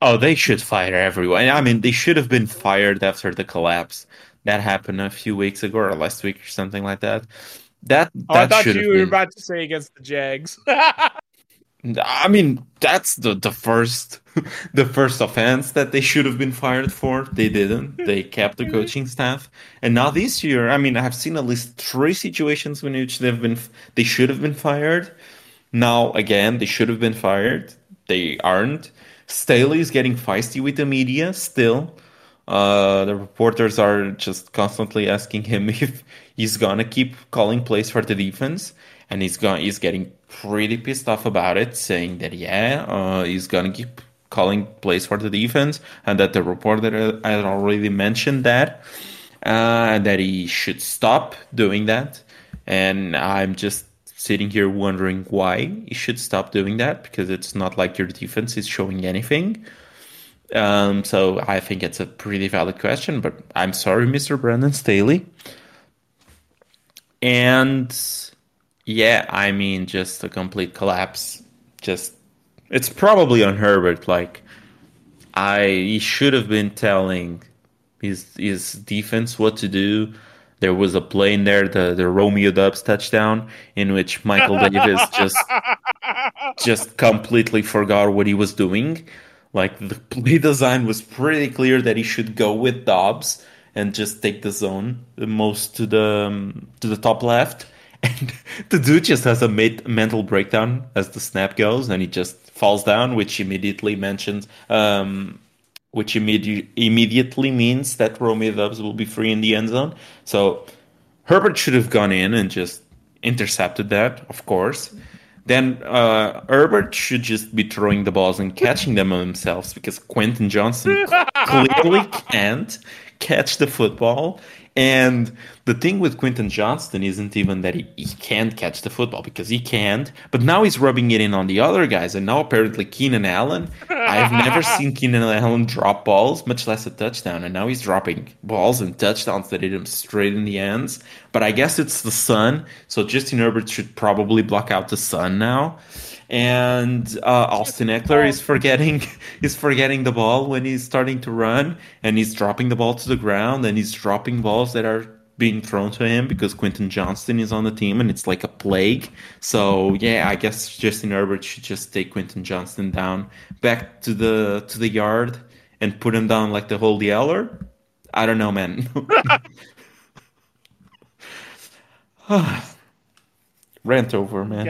Oh, they should fire everyone. I mean, they should have been fired after the collapse that happened a few weeks ago or last week or something like that. That, that oh, I thought you were been... about to say against the Jags. I mean, that's the the first the first offense that they should have been fired for. They didn't. They kept the coaching staff, and now this year, I mean, I've seen at least three situations in which they've been they should have been fired now, again, they should have been fired. They aren't. Staley is getting feisty with the media still. Uh, the reporters are just constantly asking him if he's gonna keep calling plays for the defense, and he's going he's getting pretty pissed off about it, saying that yeah, uh, he's gonna keep calling plays for the defense, and that the reporter had already mentioned that. uh, that he should stop doing that. And I'm just sitting here wondering why he should stop doing that because it's not like your defense is showing anything. Um, so I think it's a pretty valid question, but I'm sorry, Mr. Brandon Staley. And yeah, I mean, just a complete collapse. Just it's probably on Herbert. Like I, he should have been telling his his defense what to do. There was a play in there, the the Romeo Doubs touchdown, in which Michael Davis just just completely forgot what he was doing. Like the play design was pretty clear that he should go with Doubs and just take the zone the most to the um, to the top left. And the dude just has a mental breakdown as the snap goes, and he just falls down, which immediately mentions, um, which immediately means that Romeo Doubs will be free in the end zone. So Herbert should have gone in and just intercepted that, of course then uh, Herbert should just be throwing the balls and catching them on themselves because Quentin Johnston clearly can't catch the football. And the thing with Quentin Johnston isn't even that he, he can't catch the football because he can't, but now he's rubbing it in on the other guys. And now apparently Keenan Allen, I've never seen Keenan Allen drop balls, much less a touchdown. And now he's dropping balls and touchdowns that hit him straight in the ends. But I guess it's the sun. So Justin Herbert should probably block out the sun now and uh, Austin Ekeler is forgetting is forgetting the ball when he's starting to run, and he's dropping the ball to the ground, and he's dropping balls that are being thrown to him because Quentin Johnston is on the team, and it's like a plague. So yeah, I guess Justin Herbert should just take Quentin Johnston down back to the to the yard and put him down like the Old Yeller. I don't know, man. Rant over, man.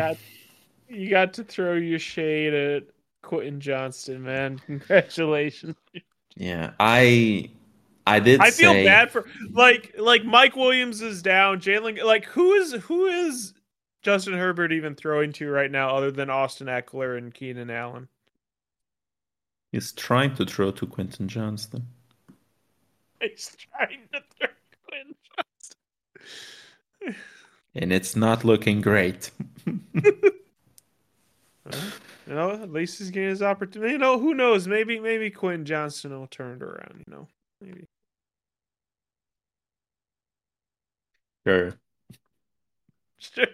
You got to throw your shade at Quentin Johnston, man. Congratulations. Yeah, I I did. I feel bad for like like Mike Williams is down. Jalen, like who is who is Justin Herbert even throwing to right now, other than Austin Ekeler and Keenan Allen? He's trying to throw to Quentin Johnston. He's trying to throw Quentin Johnston, and it's not looking great. you know, at least he's getting his opportunity. You know, who knows? Maybe maybe Quinn Johnston will turn it around. You know, maybe. Sure. Sure.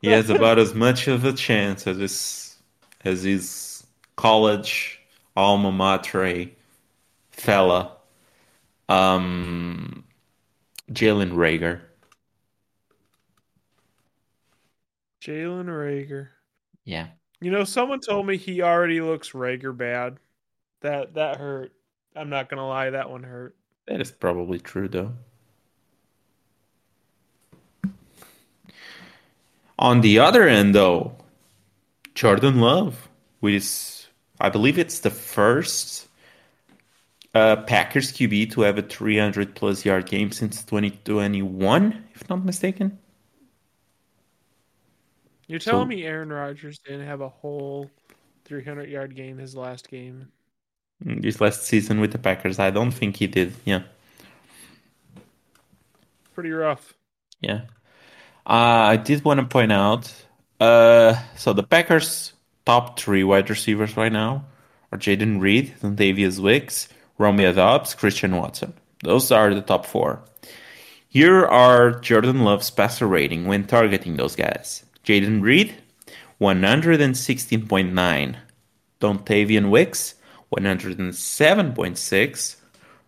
he has about as much of a chance as his as his college alma mater fella, um, Jalen Rager. Jalen Reagor. Yeah. You know, someone told me he already looks Reagor bad. That that hurt. I'm not gonna lie, that one hurt. That is probably true though. On the other end though, Jordan Love, which is I believe it's the first uh, Packers QB to have a 300 plus yard game since 2021, if not mistaken. You're telling so, me Aaron Rodgers didn't have a whole 300 yard game his last game? His last season with the Packers, I don't think he did. Yeah. Pretty rough. Yeah. Uh, I did want to point out. Uh, so the Packers' top three wide receivers right now are Jayden Reed, Dontayvion Wicks, Romeo Doubs, Christian Watson. Those are the top four. Here are Jordan Love's passer rating when targeting those guys. Jayden Reed, 116.9. Dontayvion Wicks, 107.6.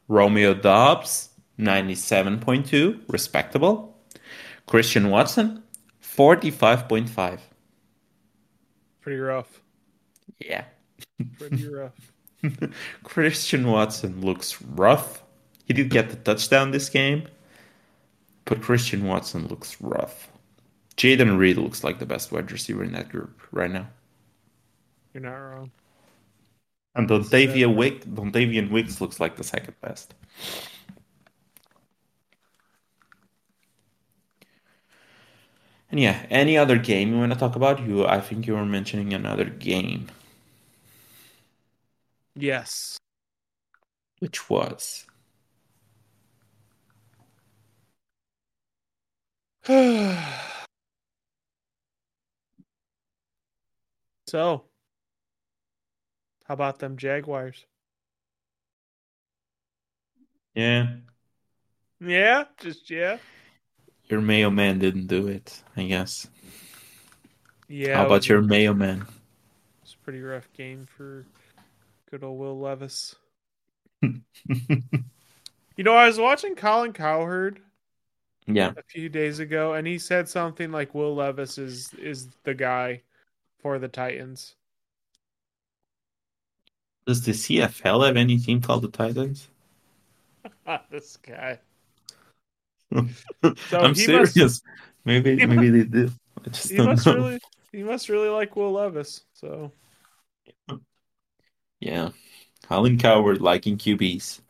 Romeo Doubs, 97.2. Respectable. Christian Watson, 45.5. Pretty rough. Yeah. Pretty rough. Christian Watson looks rough. He did get the touchdown this game, but Christian Watson looks rough. Jayden Reed looks like the best wide receiver in that group right now. You're not wrong. And Dontayvion Wick, Dontayvion Wicks looks like the second best. And yeah, any other game you want to talk about? You, I think you were mentioning another game. Yes. Which was? so, how about them Jaguars? Yeah, Yeah, just yeah. your mailman didn't do it, I guess. Yeah. How about your mailman? It's a pretty rough game for good old Will Levis. You know, I was watching Colin Cowherd yeah, a few days ago, and he said something like Will Levis is is the guy for the Titans. does the CFL have any team called the Titans? this guy. I'm he must- serious. maybe maybe they do. I just He don't must know. really he must really like Will Levis. So Yeah, Colin Cowherd liking QBs.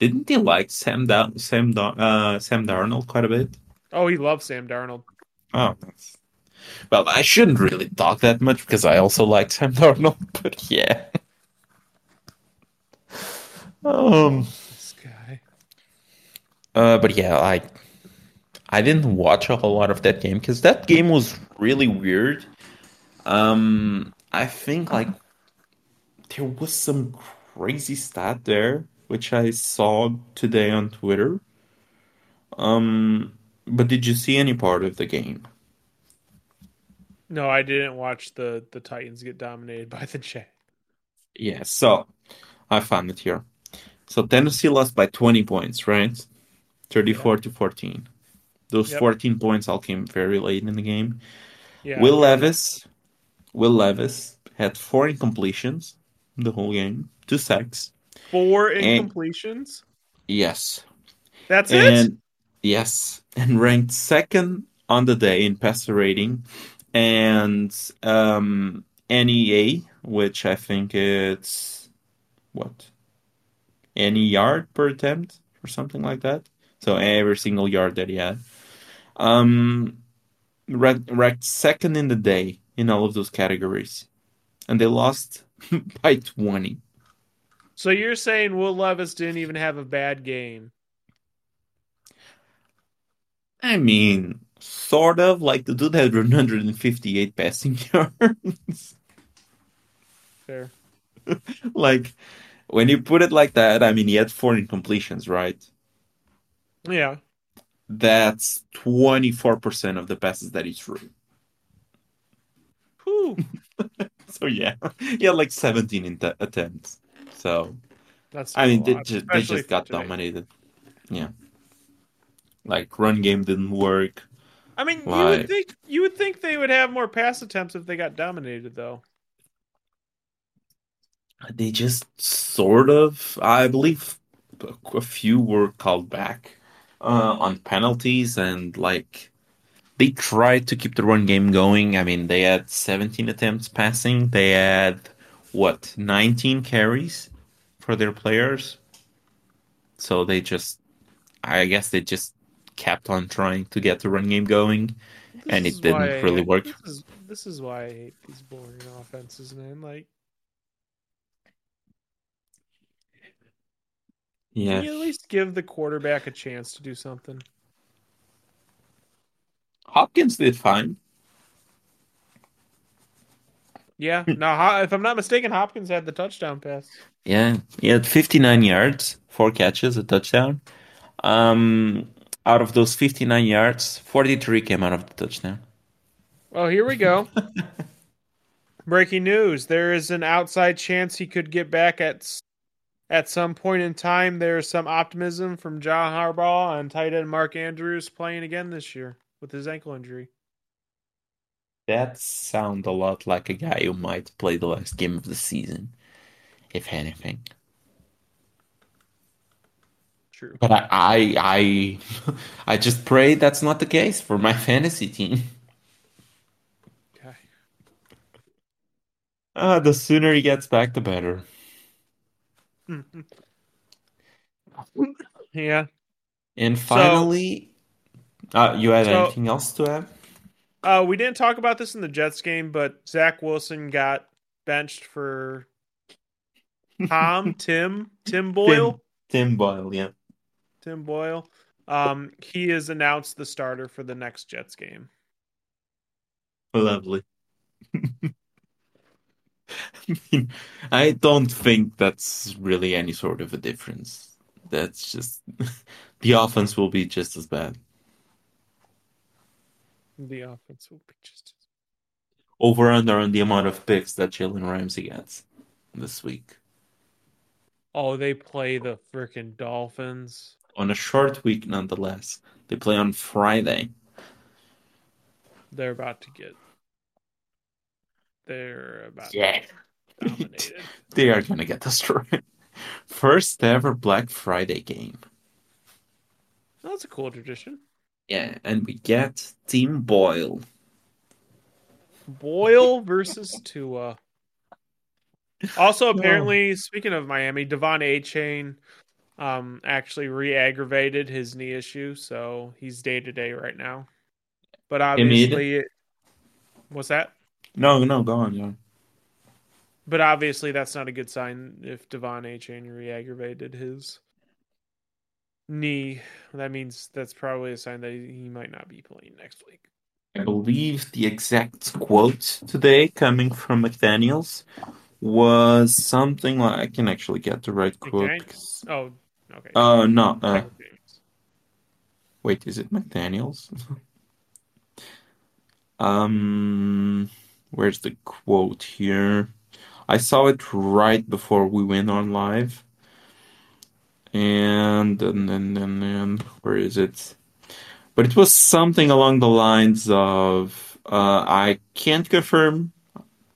Didn't he like Sam Dar- Sam Dar- uh, Sam Darnold quite a bit? oh he loves Sam Darnold. Oh, that's well. I shouldn't really talk that much because I also like Sam Darnold. But yeah. Um. This guy. Uh. But yeah, I. I didn't watch a whole lot of that game because that game was really weird. Um. I think like there was some crazy stat there which I saw today on Twitter. Um. But did you see any part of the game? No, I didn't watch the the Titans get dominated by the Jags. Yeah, so I found it here. So Tennessee lost by 20 points, right? 34 to 14. Those Yep. 14 points all came very late in the game. Yeah. Will Levis, Will Levis had four incompletions the whole game, two sacks. Four And- incompletions. Yes. That's it. And yes, and ranked second on the day in passer rating and um NEA, which I think it's what? Any yard per attempt or something like that. So every single yard that he had. Um ranked, second in the day in all of those categories. And they lost by 20. So you're saying Will Levis didn't even have a bad game? I mean, sort of like the dude had 158 passing yards. Fair. Like, when you put it like that, I mean, he had four incompletions, right? Yeah. That's 24% of the passes that he threw. Whew. So, yeah, he had like 17 in the attempts. So, That's I mean, they lot, just, they just got today. dominated. Yeah. Like, run game didn't work. I mean, you would think you would think they would have more pass attempts if they got dominated, though. They just sort of, I believe, a few were called back uh, on penalties, and like they tried to keep the run game going. I mean, they had 17 attempts passing. They had what 19 carries for their players. So they just, I guess they just kept on trying to get the run game going, This and it didn't I really work. This is this is why I hate these boring offenses, man. Like, Yeah. can you at least give the quarterback a chance to do something? Hopkins did fine. Yeah. now, if I'm not mistaken, Hopkins had the touchdown pass. Yeah, he had 59 yards, four catches, a touchdown. Um, out of those 59 yards, 43 came out of the touchdown. Well, here we go. Breaking news: There is an outside chance he could get back at at some point in time. There's some optimism from John Harbaugh and tight end Mark Andrews playing again this year with his ankle injury. That sound a lot like a guy who might play the last game of the season, if anything. True. But I, I, I, I just pray that's not the case for my fantasy team. Okay. Uh, the sooner he gets back, the better. yeah. And finally, uh, you had So- anything else to add? Uh, we didn't talk about this in the Jets game, but Zach Wilson got benched for Tom, Tim, Tim Boyle, Tim Boyle, yeah. Tim Boyle. Um, he is announced the starter for the next Jets game. Lovely. I don't think that's really any sort of a difference. That's just the offense will be just as bad. The offense will be just over under on the amount of picks that Jalen Ramsey gets this week. Oh, they play the freaking Dolphins on a short week, nonetheless. They play on Friday. They're about to get. They're about yeah. they are gonna get destroyed. First ever Black Friday game. That's a cool tradition. Yeah, and we get Team Boyle. Boyle versus Tua. Also, apparently, speaking of Miami, De'Von Achane um, actually re-aggravated his knee issue, so he's day to day right now. But obviously, it, what's that? No, no, go on, yeah. But obviously, that's not a good sign if De'Von Achane re-aggravated his knee. That means that's probably a sign that he might not be playing next week. I believe the exact quote today coming from McDaniels was something like I can actually get the right quote. Oh, okay. Uh, no. Uh, wait, is it McDaniels? um, where's the quote here? I saw it right before we went on live. And and then and then where is it? But it was something along the lines of uh, I can't confirm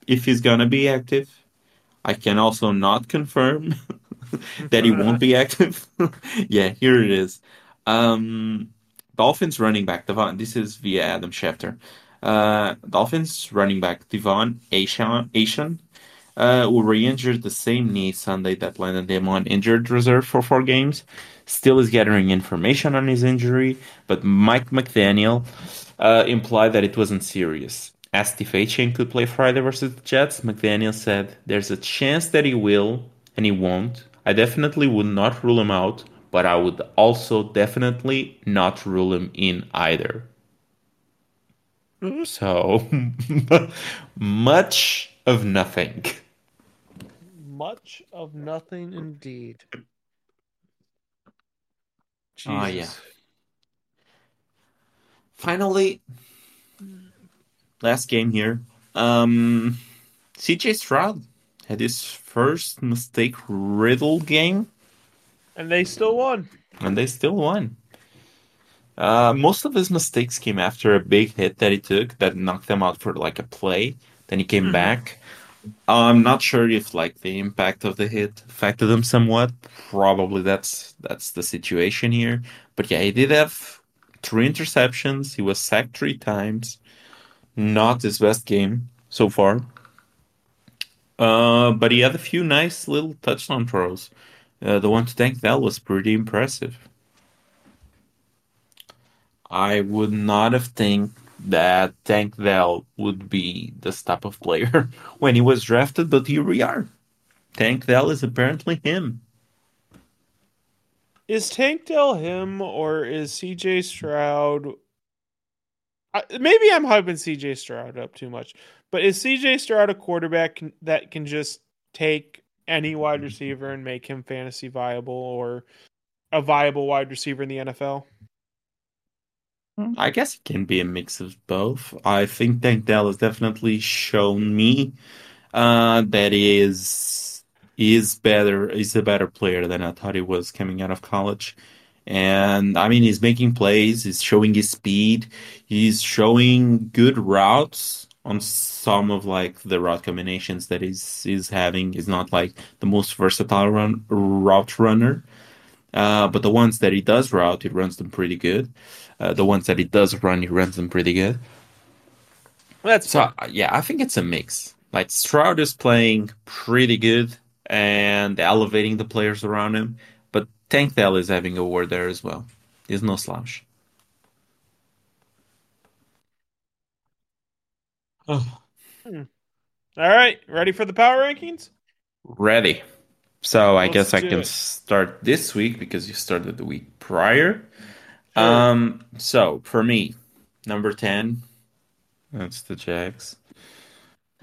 if he's gonna be active. I can also not confirm that he won't be active. yeah, here it is. Um, Dolphins running back De'Von. This is via Adam Schefter. Uh, Dolphins running back De'Von Achane uh, who re-injured the same knee Sunday that landed him on injured reserve for four games. Still is gathering information on his injury, but Mike McDaniel uh, implied that it wasn't serious. Asked if Achane could play Friday versus the Jets, McDaniel said, There's a chance that he will, and he won't. I definitely would not rule him out, but I would also definitely not rule him in either. Mm-hmm. So, much of nothing much of nothing indeed. Ah, Jesus. Oh, yeah. Finally, last game here. Um, CJ Stroud had his first mistake riddle game. And they still won. And they still won. Uh, most of his mistakes came after a big hit that he took that knocked him out for like a play. Then he came mm-hmm. back. I'm not sure if like the impact of the hit affected him somewhat. Probably that's that's the situation here. But yeah, he did have three interceptions. He was sacked three times. Not his best game so far. Uh, but he had a few nice little touchdown throws. Uh, the one to Tank Dell was pretty impressive. I would not have think that Tank Dell would be this type of player when he was drafted, but here we are. Tank Dell is apparently him. Is Tank Dell him or is CJ Stroud? Maybe I'm hyping CJ Stroud up too much, but is CJ Stroud a quarterback that can just take any wide receiver and make him fantasy viable or a viable wide receiver in the NFL? I guess it can be a mix of both. I think Tank Dell has definitely shown me uh, that he is is better. He's a better player than I thought he was coming out of college. And I mean, he's making plays. He's showing his speed. He's showing good routes on some of like the route combinations that he's he's having. He's not like the most versatile run route runner, uh, but the ones that he does route, he runs them pretty good. Uh, the ones that he does run, he runs them pretty good. That's so uh, yeah, I think it's a mix. Like Stroud is playing pretty good and elevating the players around him, but Tank Dell is having a word there as well. He's no slouch. Oh. Hmm. All right, ready for the power rankings? Ready. So I Let's guess I can it. start this week because you started the week prior. Sure. Um, so for me, number 10, that's the Jags.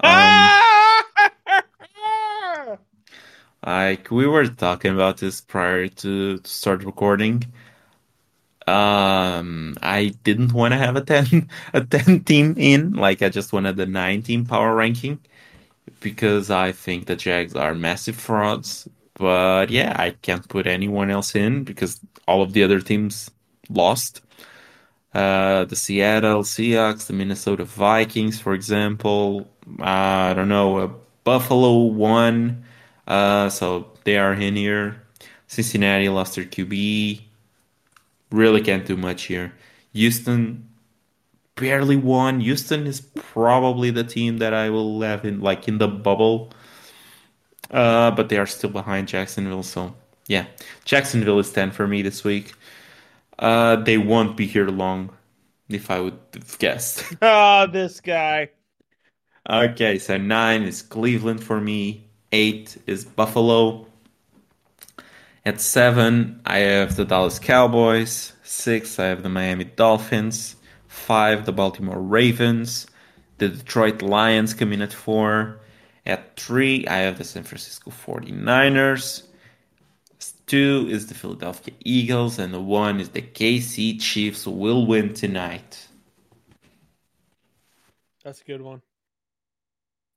Um, like we were talking about this prior to, start recording. Um, I didn't want to have a 10 a 10 team in, like I just wanted the 9 team power ranking because I think the Jags are massive frauds. But yeah, I can't put anyone else in because all of the other teams lost. Uh, the Seattle Seahawks, the Minnesota Vikings, for example. Uh, I don't know, uh, Buffalo won, uh, so they are in here. Cincinnati lost their QB. Really can't do much here. Houston barely won. Houston is probably the team that I will have in like in the bubble. Uh, but they are still behind Jacksonville, so yeah. Jacksonville is 10 for me this week. Uh, they won't be here long, if I would have guessed. Ah, this guy. Okay, so nine is Cleveland for me. Eight is Buffalo. At seven, I have the Dallas Cowboys. Six, I have the Miami Dolphins. Five, the Baltimore Ravens. The Detroit Lions come in at four. At three, I have the San Francisco 49ers. Two is the Philadelphia Eagles. And the one is the KC Chiefs will win tonight. That's a good one.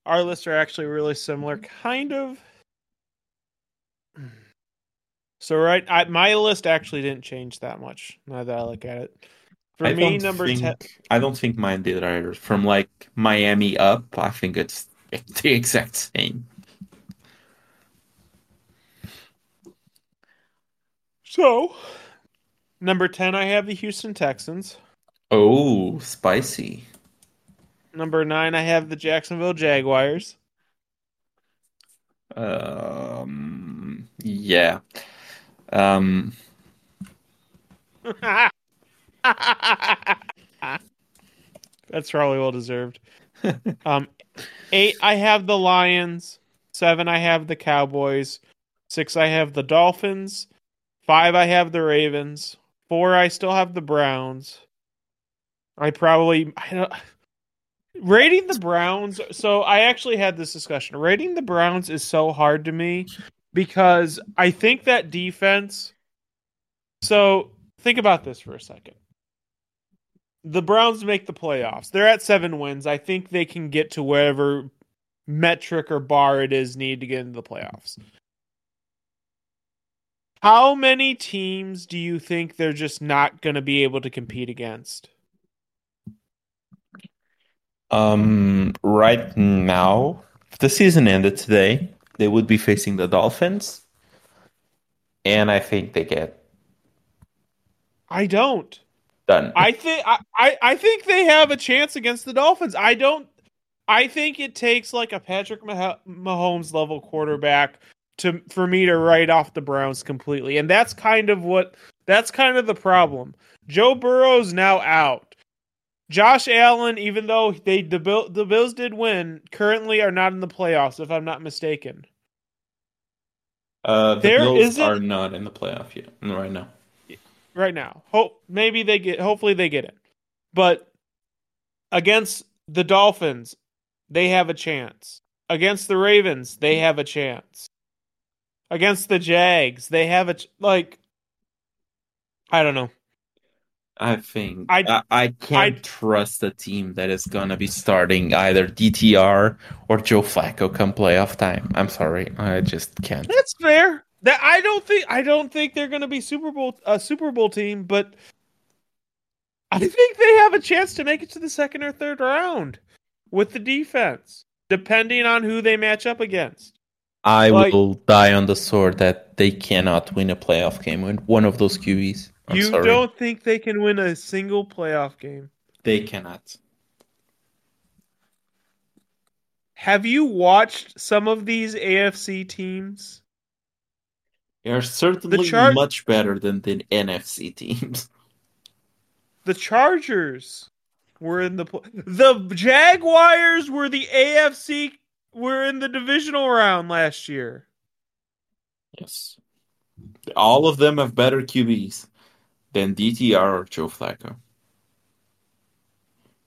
Our lists are actually really similar, kind of. So right, I, my list actually didn't change that much. Now that I look at it, for I me, number think, ten. I don't think mine did either. From like Miami up, I think it's the exact same. So, number ten, I have the Houston Texans. Oh, spicy. Number nine, I have the Jacksonville Jaguars. Um, yeah. Um, That's probably well deserved. Um, eight, I have the Lions. Seven, I have the Cowboys. Six, I have the Dolphins. Five, I have the Ravens. Four, I still have the Browns. I probably I don't, rating the Browns. So I actually had this discussion. Rating the Browns is so hard to me because I think that defense. So think about this for a second. The Browns make the playoffs. They're at seven wins. I think they can get to whatever metric or bar it is needed to get into the playoffs. How many teams do you think they're just not going to be able to compete against? Um, right now, if the season ended today, they would be facing the Dolphins, and I think they get I don't. done. I think I, I, I think they have a chance against the Dolphins. I don't. I think it takes like a Patrick Mah- Mahomes level quarterback to for me to write off the Browns completely, and that's kind of what that's kind of the problem. Joe Burrow's now out. Josh Allen, even though they the, Bill, the Bills did win, currently are not in the playoffs, if I'm not mistaken. Uh, the There Bills are not in the playoff yet right now. right now. Hope maybe they get hopefully they get it. But against the Dolphins, they have a chance. Against the Ravens, they have a chance. Against the Jags, they have a ch- like I don't know. I think I- I, I can't I- trust a team that is gonna be starting either DTR or Joe Flacco come playoff time. I'm sorry, I just can't. That's fair. That I don't think I don't think they're going to be Super Bowl a Super Bowl team, but I think they have a chance to make it to the second or third round with the defense, depending on who they match up against. I Like- will die on the sword that they cannot win a playoff game with one of those QBs. I'm you sorry. don't think they can win a single playoff game? They cannot. Have you watched some of these AFC teams? They are certainly Char- much better than the NFC teams. The Chargers were in the pl- the Jaguars were the AFC were in the divisional round last year. Yes. All of them have better QBs. Then DTR or Joe Flacco.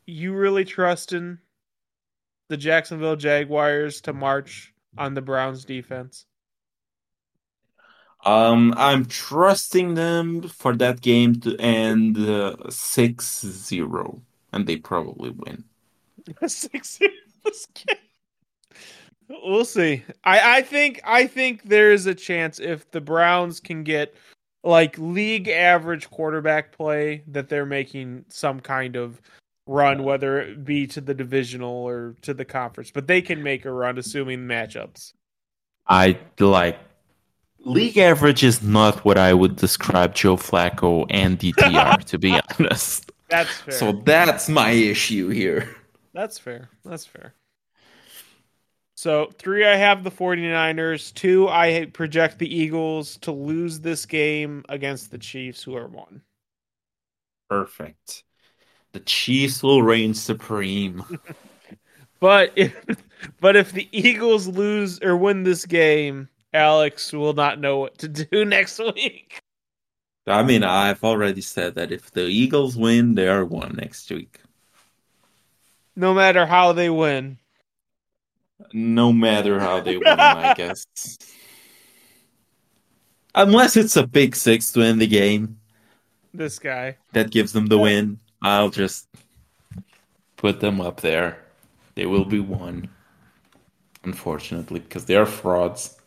You really trusting the Jacksonville Jaguars to march on the Browns defense? Um, I'm trusting them for that game to end uh, 6-0, and they probably win. Six We'll see. I, I think I think there's a chance if the Browns can get like league average quarterback play that they're making some kind of run, whether it be to the divisional or to the conference. But they can make a run assuming matchups. I like league average is not what I would describe Joe Flacco and DTR, to be honest. That's fair. So that's my issue here. That's fair. That's fair. So, three, I have the 49ers. Two, I project the Eagles to lose this game against the Chiefs, who are one. Perfect. The Chiefs will reign supreme. but if but if the Eagles lose or win this game, Alex will not know what to do next week. I mean, I've already said that if the Eagles win, they are one next week. No matter how they win. No matter how they win, I guess. Unless it's a big six to end the game. This guy. That gives them the win. I'll just put them up there. They will be one. Unfortunately, because they are frauds.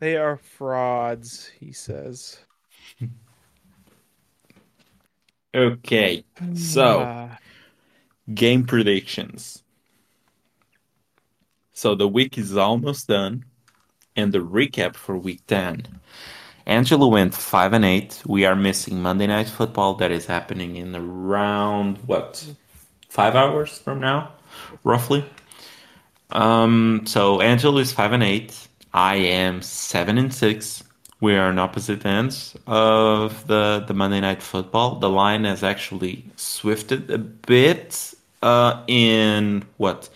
They are frauds, he says. okay. So, game predictions. So the week is almost done, and the recap for week 10. Angelo went 5 and 8. We are missing Monday Night Football that is happening in around what? 5 hours from now, roughly. Um so Angelo is 5 and 8. I am 7 and 6. We are on opposite ends of the the Monday Night Football. The line has actually swifted a bit uh in what?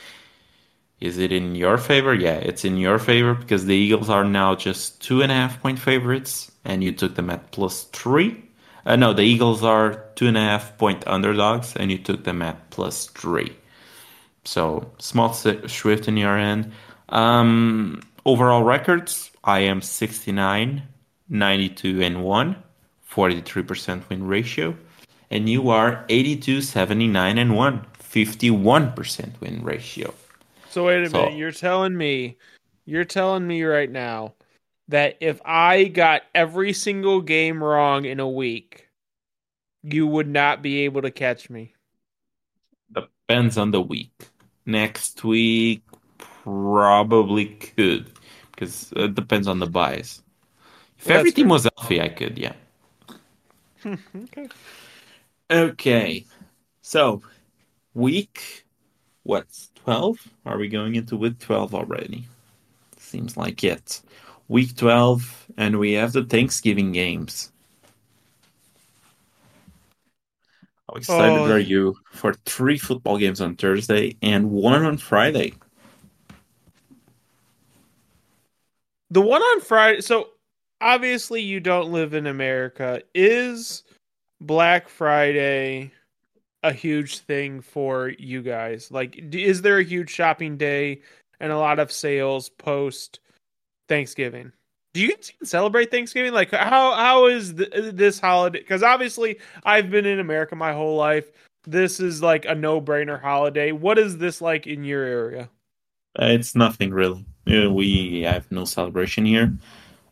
Is it in your favor? Yeah, it's in your favor because the Eagles are now just two and a half point favorites, and you took them at plus three. Uh, no, the Eagles are two and a half point underdogs, and you took them at plus three. So small shift in your end. Um, overall records: I am 69, 92 and one, 43% win ratio, and you are 82, 79 and one, 51% win ratio. So wait a so, minute, you're telling me, you're telling me right now that if I got every single game wrong in a week, you would not be able to catch me. Depends on the week. Next week probably could because it depends on the bias. If well, everything was healthy, I could, yeah. okay. Okay. So, week what 12? Are we going into week 12 already? Seems like it. Week 12, and we have the Thanksgiving games. How excited oh. are you for three football games on Thursday and one on Friday? The one on Friday. So obviously, you don't live in America. Is Black Friday a huge thing for you guys? Like, is there a huge shopping day and a lot of sales post Thanksgiving? Do you celebrate Thanksgiving? Like, how how is th- this holiday? Because obviously, I've been in America my whole life. This is like a no brainer holiday. What is this like in your area? Uh, it's nothing really. we have no celebration here.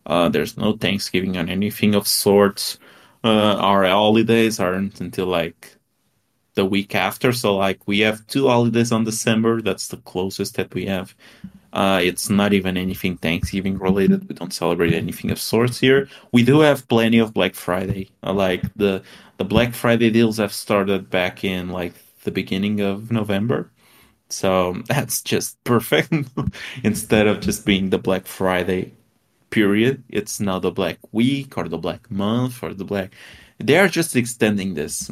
Uh, there's no Thanksgiving on anything of sorts. Uh, our holidays aren't until like the week after. So like we have two holidays on December. That's the closest that we have. Uh, it's not even anything Thanksgiving related. We don't celebrate anything of sorts here. We do have plenty of Black Friday. Uh, like the the Black Friday deals have started back in like the beginning of November. So that's just perfect. Instead of just being the Black Friday period, it's now the Black Week or the Black Month or the Black they are just extending this.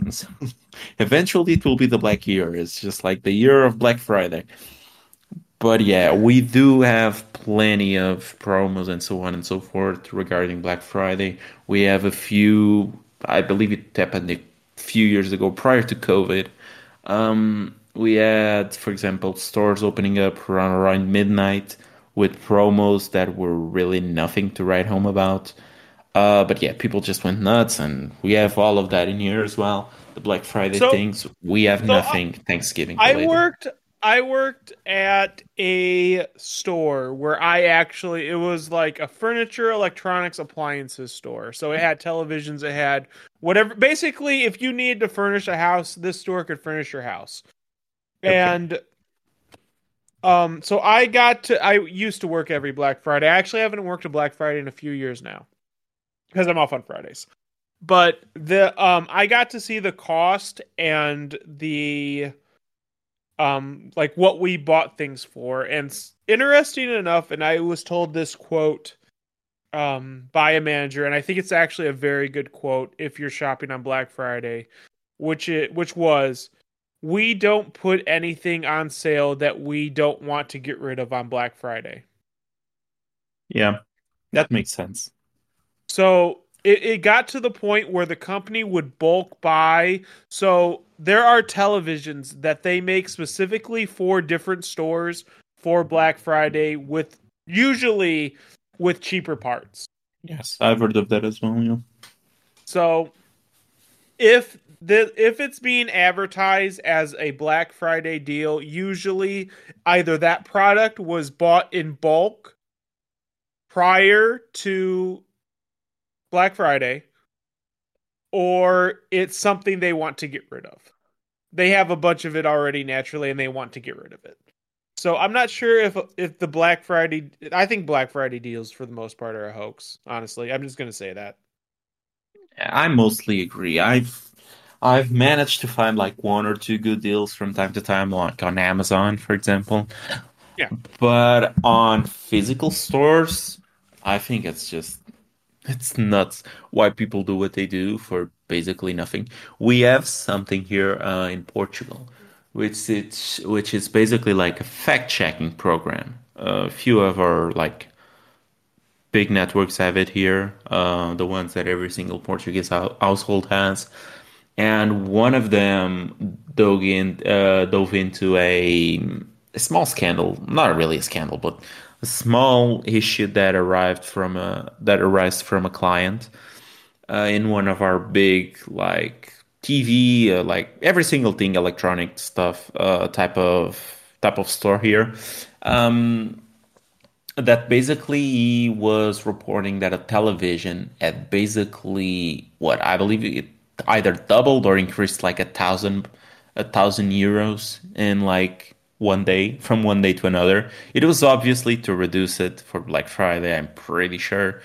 eventually, it will be the Black Year. It's just like the year of Black Friday. But yeah, we do have plenty of promos and so on and so forth regarding Black Friday. We have a few I believe it happened a few years ago prior to COVID. Um, we had, for example, stores opening up around midnight with promos that were really nothing to write home about. Uh, but yeah, people just went nuts, and we have all of that in here as well. The Black Friday So- things. We have so nothing Thanksgiving. I worked I worked at a store where I actually it was like a furniture, electronics, appliances store. So it had televisions, it had whatever basically if you needed to furnish a house, this store could furnish your house. Okay. And um so I got to I used to work every Black Friday. I actually haven't worked a Black Friday in a few years now. Because I'm off on Fridays. But the um I got to see the cost and the um like what we bought things for and interesting enough and i was told this quote um by a manager and i think it's actually a very good quote if you're shopping on black friday which it which was we don't put anything on sale that we don't want to get rid of on black friday Yeah, that makes sense. So it, it got to the point where the company would bulk buy. So there are televisions that they make specifically for different stores for Black Friday with usually with cheaper parts. Yes, I've heard of that as well. Yeah. So if the if it's being advertised as a Black Friday deal, usually either that product was bought in bulk prior to Black Friday or it's something they want to get rid of. They have a bunch of it already naturally and they want to get rid of it. So I'm not sure if if the Black Friday I think Black Friday deals for the most part are a hoax, honestly. I'm just going to say that. I mostly agree. I've I've managed to find like one or two good deals from time to time, like on Amazon, for example. Yeah. But on physical stores, I think it's just it's nuts why people do what they do for basically nothing. We have something here uh, in Portugal, which it's which is basically like a fact-checking program. a few of our like big networks have it here, uh, the ones that every single Portuguese household has. And one of them dove in, uh, dove into a, a small scandal, not really a scandal, but a small issue that arrived from a that arises from a client uh, in one of our big like TV, uh, like every single thing electronic stuff uh, type of type of store here. Um, that basically he was reporting that a television had basically what I believe it either doubled or increased like a thousand a thousand euros in like one day from one day to another. It was obviously to reduce it for Black Friday, I'm pretty sure.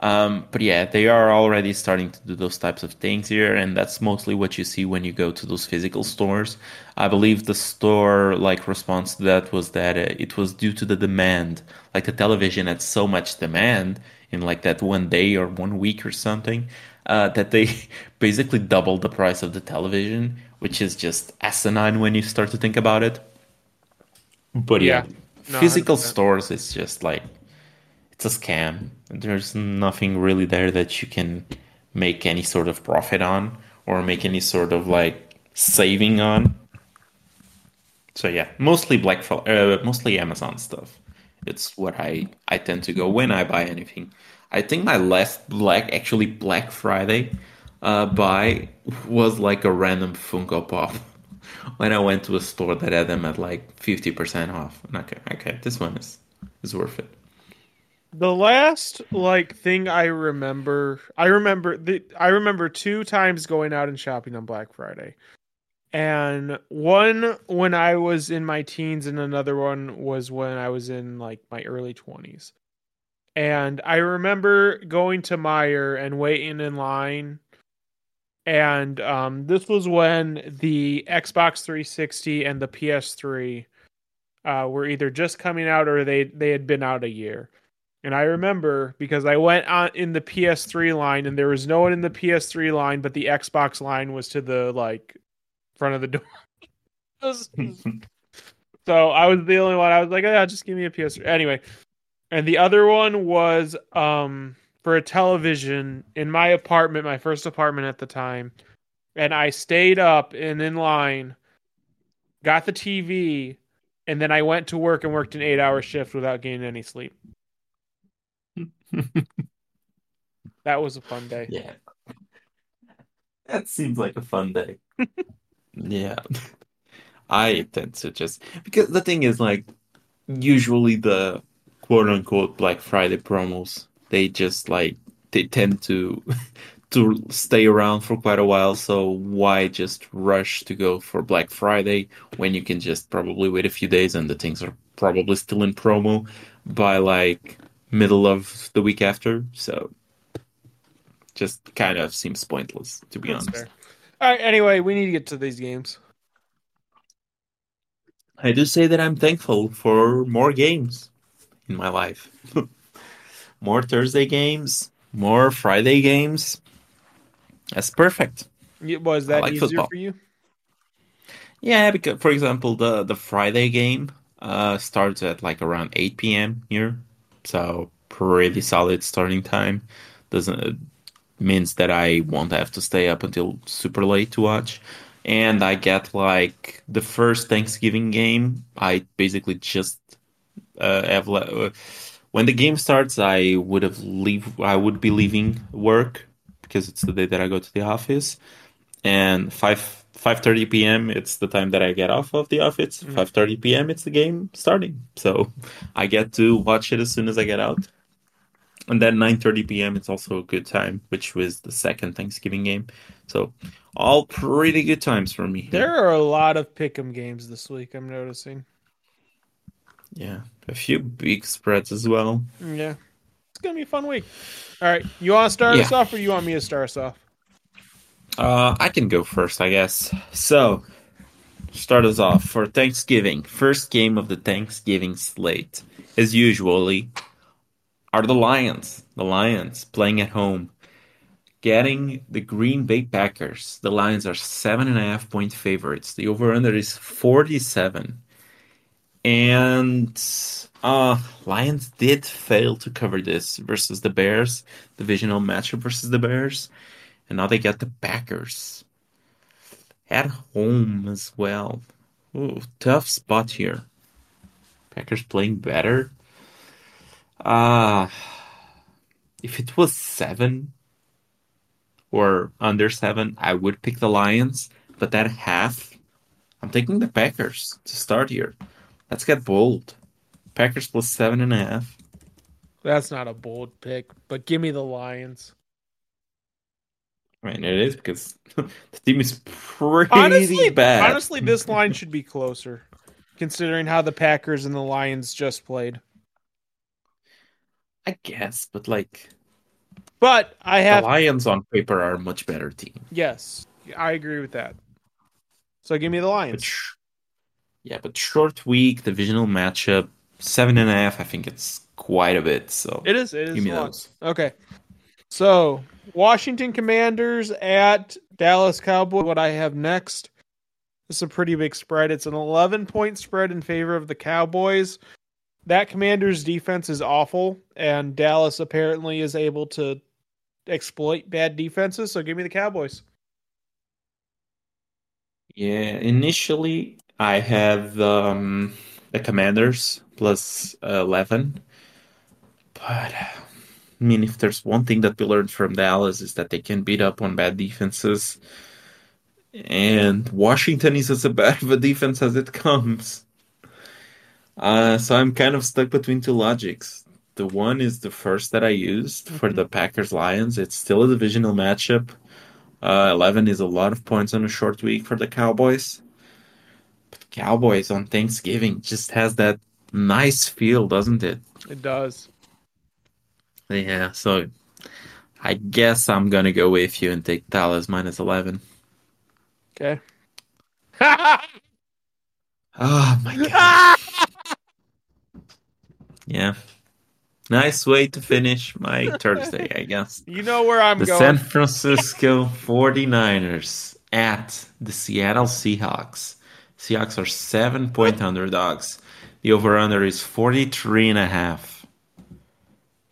Um, but yeah, they are already starting to do those types of things here, and that's mostly what you see when you go to those physical stores. I believe the store like response to that was that uh, it was due to the demand. Like the television had so much demand in like that one day or one week or something, uh, that they basically doubled the price of the television, which is just asinine when you start to think about it. But yeah, Yeah. No, physical 100%. stores, it's just like it's a scam. There's nothing really there that you can make any sort of profit on or make any sort of like saving on. So yeah, mostly Black uh, mostly Amazon stuff. It's what I I tend to go when I buy anything. I think my last Black actually Black Friday uh, buy was like a random Funko Pop when I went to a store that had them at like fifty percent off. And okay, okay, this one is is worth it. The last like thing I remember, I remember the I remember two times going out and shopping on Black Friday. And one when I was in my teens and another one was when I was in like my early 20s. And I remember going to Meijer and waiting in line and um this was when the Xbox 360 and the PS3 uh were either just coming out or they they had been out a year. And I remember because I went on in the PS3 line and there was no one in the PS3 line, but the Xbox line was to the like front of the door. Was- so I was the only one. I was like, yeah, just give me a PS3. Anyway, and the other one was um for a television in my apartment, my first apartment at the time, and I stayed up and in line, got the TV, and then I went to work and worked an eight hour shift without getting any sleep. that was a fun day. Yeah. That seems like a fun day. yeah. I tend to just because the thing is like usually the quote unquote Black Friday promos, they just like they tend to to stay around for quite a while, so why just rush to go for Black Friday when you can just probably wait a few days and the things are probably still in promo by like middle of the week after. So just kind of seems pointless to be That's honest. fair. All right. Anyway, we need to get to these games. I do say that I'm thankful for more games in my life. more Thursday games, more Friday games. That's perfect. Y- Was that like easier football. for you? Yeah, because for example, the the Friday game uh starts at like around 8 p.m. here. So pretty solid starting time. Doesn't uh, means that I won't have to stay up until super late to watch. And I get like the first Thanksgiving game, I basically just uh, have uh, when the game starts, I would have leave I would be leaving work because it's the day that I go to the office and 5 5:30 p.m. it's the time that I get off of the office. Mhm. 5:30 p.m. it's the game starting. So I get to watch it as soon as I get out. And then 9:30 p.m. it's also a good time, which was the second Thanksgiving game. So all pretty good times for me. There are a lot of pick'em games this week. I'm noticing. Yeah, a few big spreads as well. Yeah, it's gonna be a fun week. All right, you want to start us off, or you want me to start us off? Uh, I can go first, I guess. So, start us off for Thanksgiving. First game of the Thanksgiving slate, as usually, are the Lions. The Lions playing at home, getting the Green Bay Packers. The Lions are seven and a half point favorites. The over/under is forty-seven, and uh, Lions did fail to cover this versus the Bears, divisional matchup versus the Bears. And now they get the Packers at home as well. Ooh, tough spot here. Packers playing better. Ah, if it was seven or under seven, I would pick the Lions. But that half, I'm taking the Packers to start here. Let's get bold. Packers plus seven and a half. That's not a bold pick, but give me the Lions. I mean, it is because the team is pretty Honestly, bad. honestly, this line should be closer, considering how the Packers and the Lions just played. I guess, but like But I the have Lions on paper are a much better team. yes, I agree with that. So give me the Lions. Yeah, but short week, divisional matchup, seven and a half. I think it's quite a bit. So It is. It is. give me lot. those. Okay. So Washington Commanders at Dallas Cowboys. What I have next. This is a pretty big spread. It's an 11 point spread in favor of the Cowboys. That Commanders defense is awful, and Dallas apparently is able to exploit bad defenses. So give me the Cowboys. Yeah, initially I have um, the Commanders plus uh, eleven, but I mean, if there's one thing that we learned from Dallas is that they can beat up on bad defenses, and Washington is as bad of a defense as it comes. Uh, so I'm kind of stuck between two logics. The one is the first that I used for the Packers Lions. It's still a divisional matchup. Uh, 11 is a lot of points on a short week for the Cowboys. Cowboys on Thanksgiving just has that nice feel, doesn't it? It does. Yeah, so I guess I'm gonna go with you and take Dallas minus 11. Okay. Oh my god. Yeah. Nice way to finish my Thursday, I guess. you know where I'm The going. San Francisco 49ers at the Seattle Seahawks. Seahawks are seven point underdogs. The over under is 43 and a half.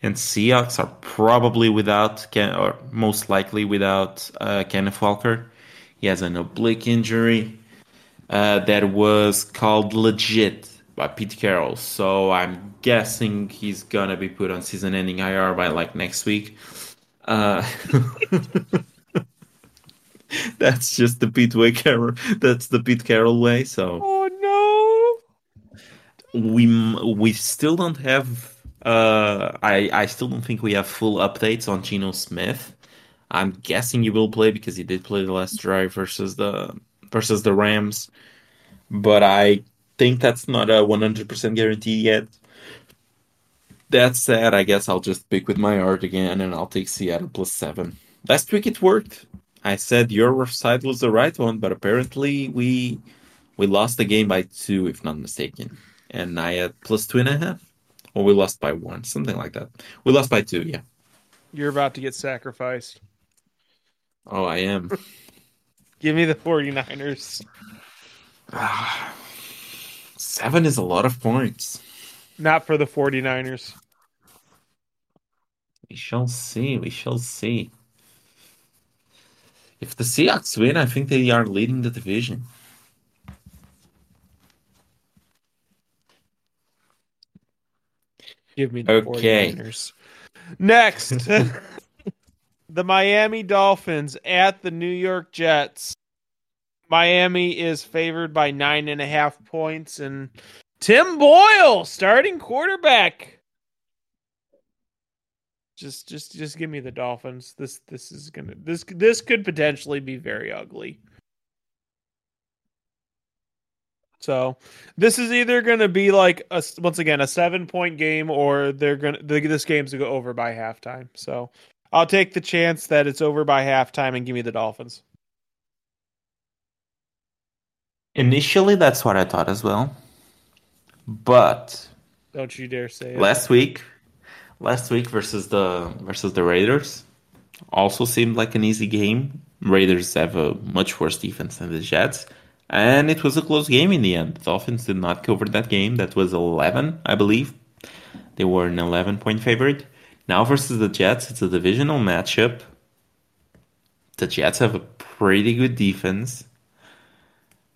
And Seahawks are probably without, or most likely without uh, Kenneth Walker. He has an oblique injury uh, that was called legit by Pete Carroll. So I'm guessing he's gonna be put on season-ending IR by like next week. Uh, that's just the Pete way Carroll. That's the Pete Carroll way. So Oh no. we we still don't have. Uh, I I still don't think we have full updates on Geno Smith. I'm guessing he will play because he did play the last drive versus the versus the Rams, but I think that's not a 100% guarantee yet. That said, I guess I'll just pick with my heart again and I'll take Seattle plus seven. Last week it worked. I said your side was the right one, but apparently we we lost the game by two, if not mistaken. And I had plus two and a half. Or we lost by one, something like that. We lost by two, yeah. You're about to get sacrificed. Oh, I am. Give me the 49ers. Seven is a lot of points. Not for the 49ers. We shall see. We shall see. If the Seahawks win, I think they are leading the division. Give me the Okay. 49ers. Next, the Miami Dolphins at the New York Jets. Miami is favored by nine and a half points, and Tim Boyle, starting quarterback. Just, just, just give me the Dolphins. This, this is gonna, this, this could potentially be very ugly. So this is either going to be like a once again a seven point game, or they're gonna this game's gonna go over by halftime. So I'll take the chance that it's over by halftime and give me the Dolphins. Initially, that's what I thought as well. But Don't you dare say it. last week, last week versus the versus the Raiders, also seemed like an easy game. Raiders have a much worse defense than the Jets, and it was a close game in the end. The Dolphins did not cover that game. That was 11, I believe. They were an 11 point favorite. Now versus the Jets, it's a divisional matchup. The Jets have a pretty good defense.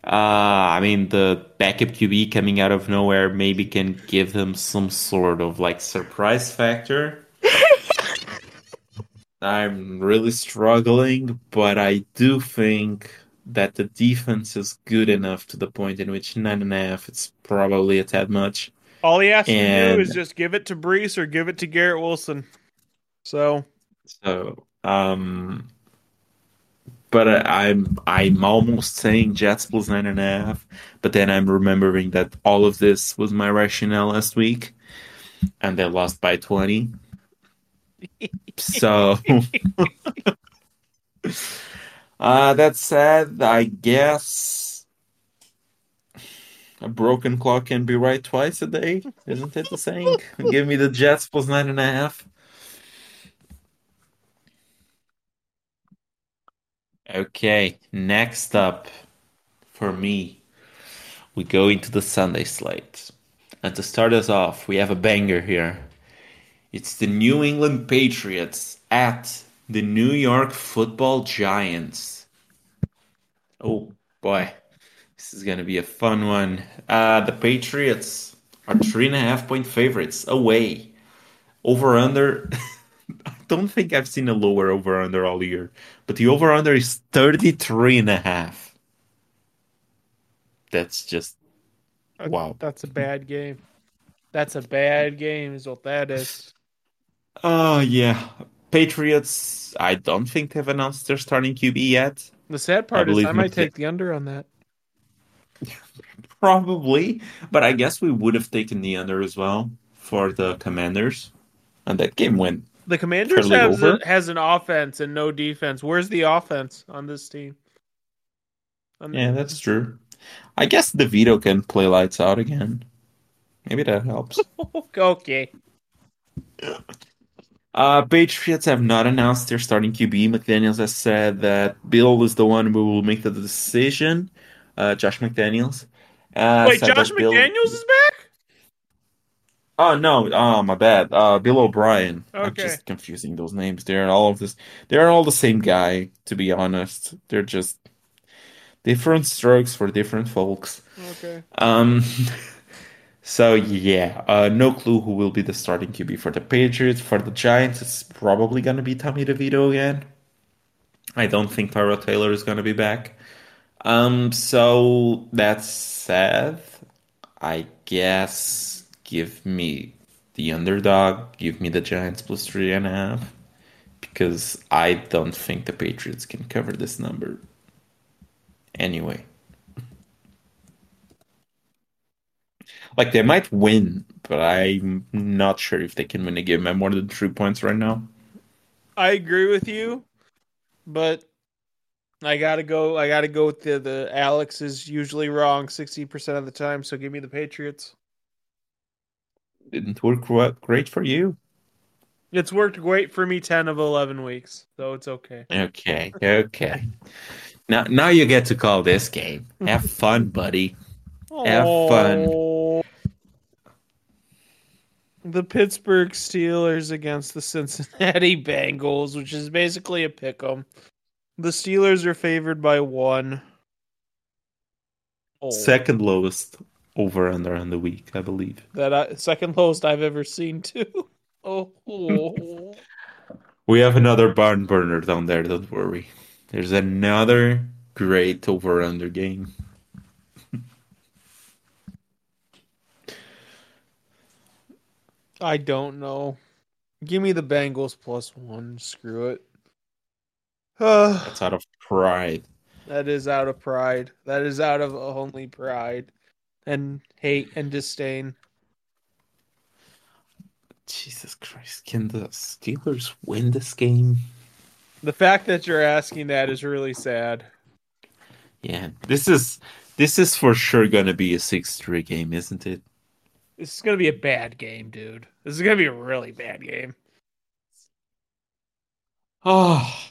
Uh, I mean, the backup QB coming out of nowhere maybe can give them some sort of like surprise factor. I'm really struggling, but I do think that the defense is good enough to the point in which nine and a half it's probably a tad much. All he has to do is just give it to Breece or give it to Garrett Wilson. So So, um, but I, I'm I'm almost saying Jets plus nine and a half, but then I'm remembering that all of this was my rationale last week, and they lost by twenty. So, uh, that said, I guess a broken clock can be right twice a day, isn't it the saying? Give me the Jets plus nine and a half. Okay, next up for me, we go into the Sunday slate. And to start us off, we have a banger here. It's the New England Patriots at the New York Football Giants. Oh boy, this is gonna be a fun one. Uh, the Patriots are three and a half point favorites away. Over under. I don't think I've seen a lower over under all year, but the over under is 33 and a half. That's just uh, wow. that's a bad game. That's a bad game, is what that is. Oh yeah. Patriots, I don't think they've announced their starting QB yet. The sad part is I might take the under on that. Probably, but I guess we would have taken the under as well for the Commanders. And that game went The Commanders has, a, has an offense and no defense. Where's the offense on this team? On- Yeah, that's true. I guess DeVito can play lights out again. Maybe that helps. okay. Uh, Patriots have not announced their starting QB. McDaniels has said that Bill is the one who will make the decision. Uh, Josh McDaniels. Uh, Wait, Josh Bill- McDaniels is back? Oh no, oh my bad. Uh, Bill O'Brien. I'm Okay. just confusing those names. They're all of this. They're all the same guy, to be honest. They're just different strokes for different folks. Okay. Um, so yeah, uh, no clue who will be the starting QB for the Patriots. For the Giants, it's probably gonna be Tommy DeVito again. I don't think Tyrod Taylor is gonna be back. Um, so that's sad. I guess give me the underdog, give me the Giants plus three and a half, because I don't think the Patriots can cover this number. Anyway, like they might win, but I'm not sure if they can win a game by more than three points right now. I agree with you, but I gotta go. I gotta go with the the Alex is usually wrong sixty percent of the time. So give me the Patriots. Didn't work great for you. It's worked great for me ten of eleven weeks, so it's okay. Okay, okay. Now, now you get to call this game. Have fun, buddy. Have fun. The Pittsburgh Steelers against the Cincinnati Bengals, which is basically a pick 'em. The Steelers are favored by one. Oh, Second lowest over under on the week, I believe. that I, second lowest I've ever seen too. Oh, oh. We have another barn burner down there, don't worry. There's another great over under game. I don't know. Give me the Bengals plus one. Screw it. Uh, That's out of pride. that is out of pride. That is out of only pride and hate and disdain. Jesus Christ, can the Steelers win this game? The fact that you're asking that is really sad. Yeah, this is this is for sure gonna be a 6-3 game, isn't it? This is gonna be a bad game, dude. This is gonna be a really bad game. Oh.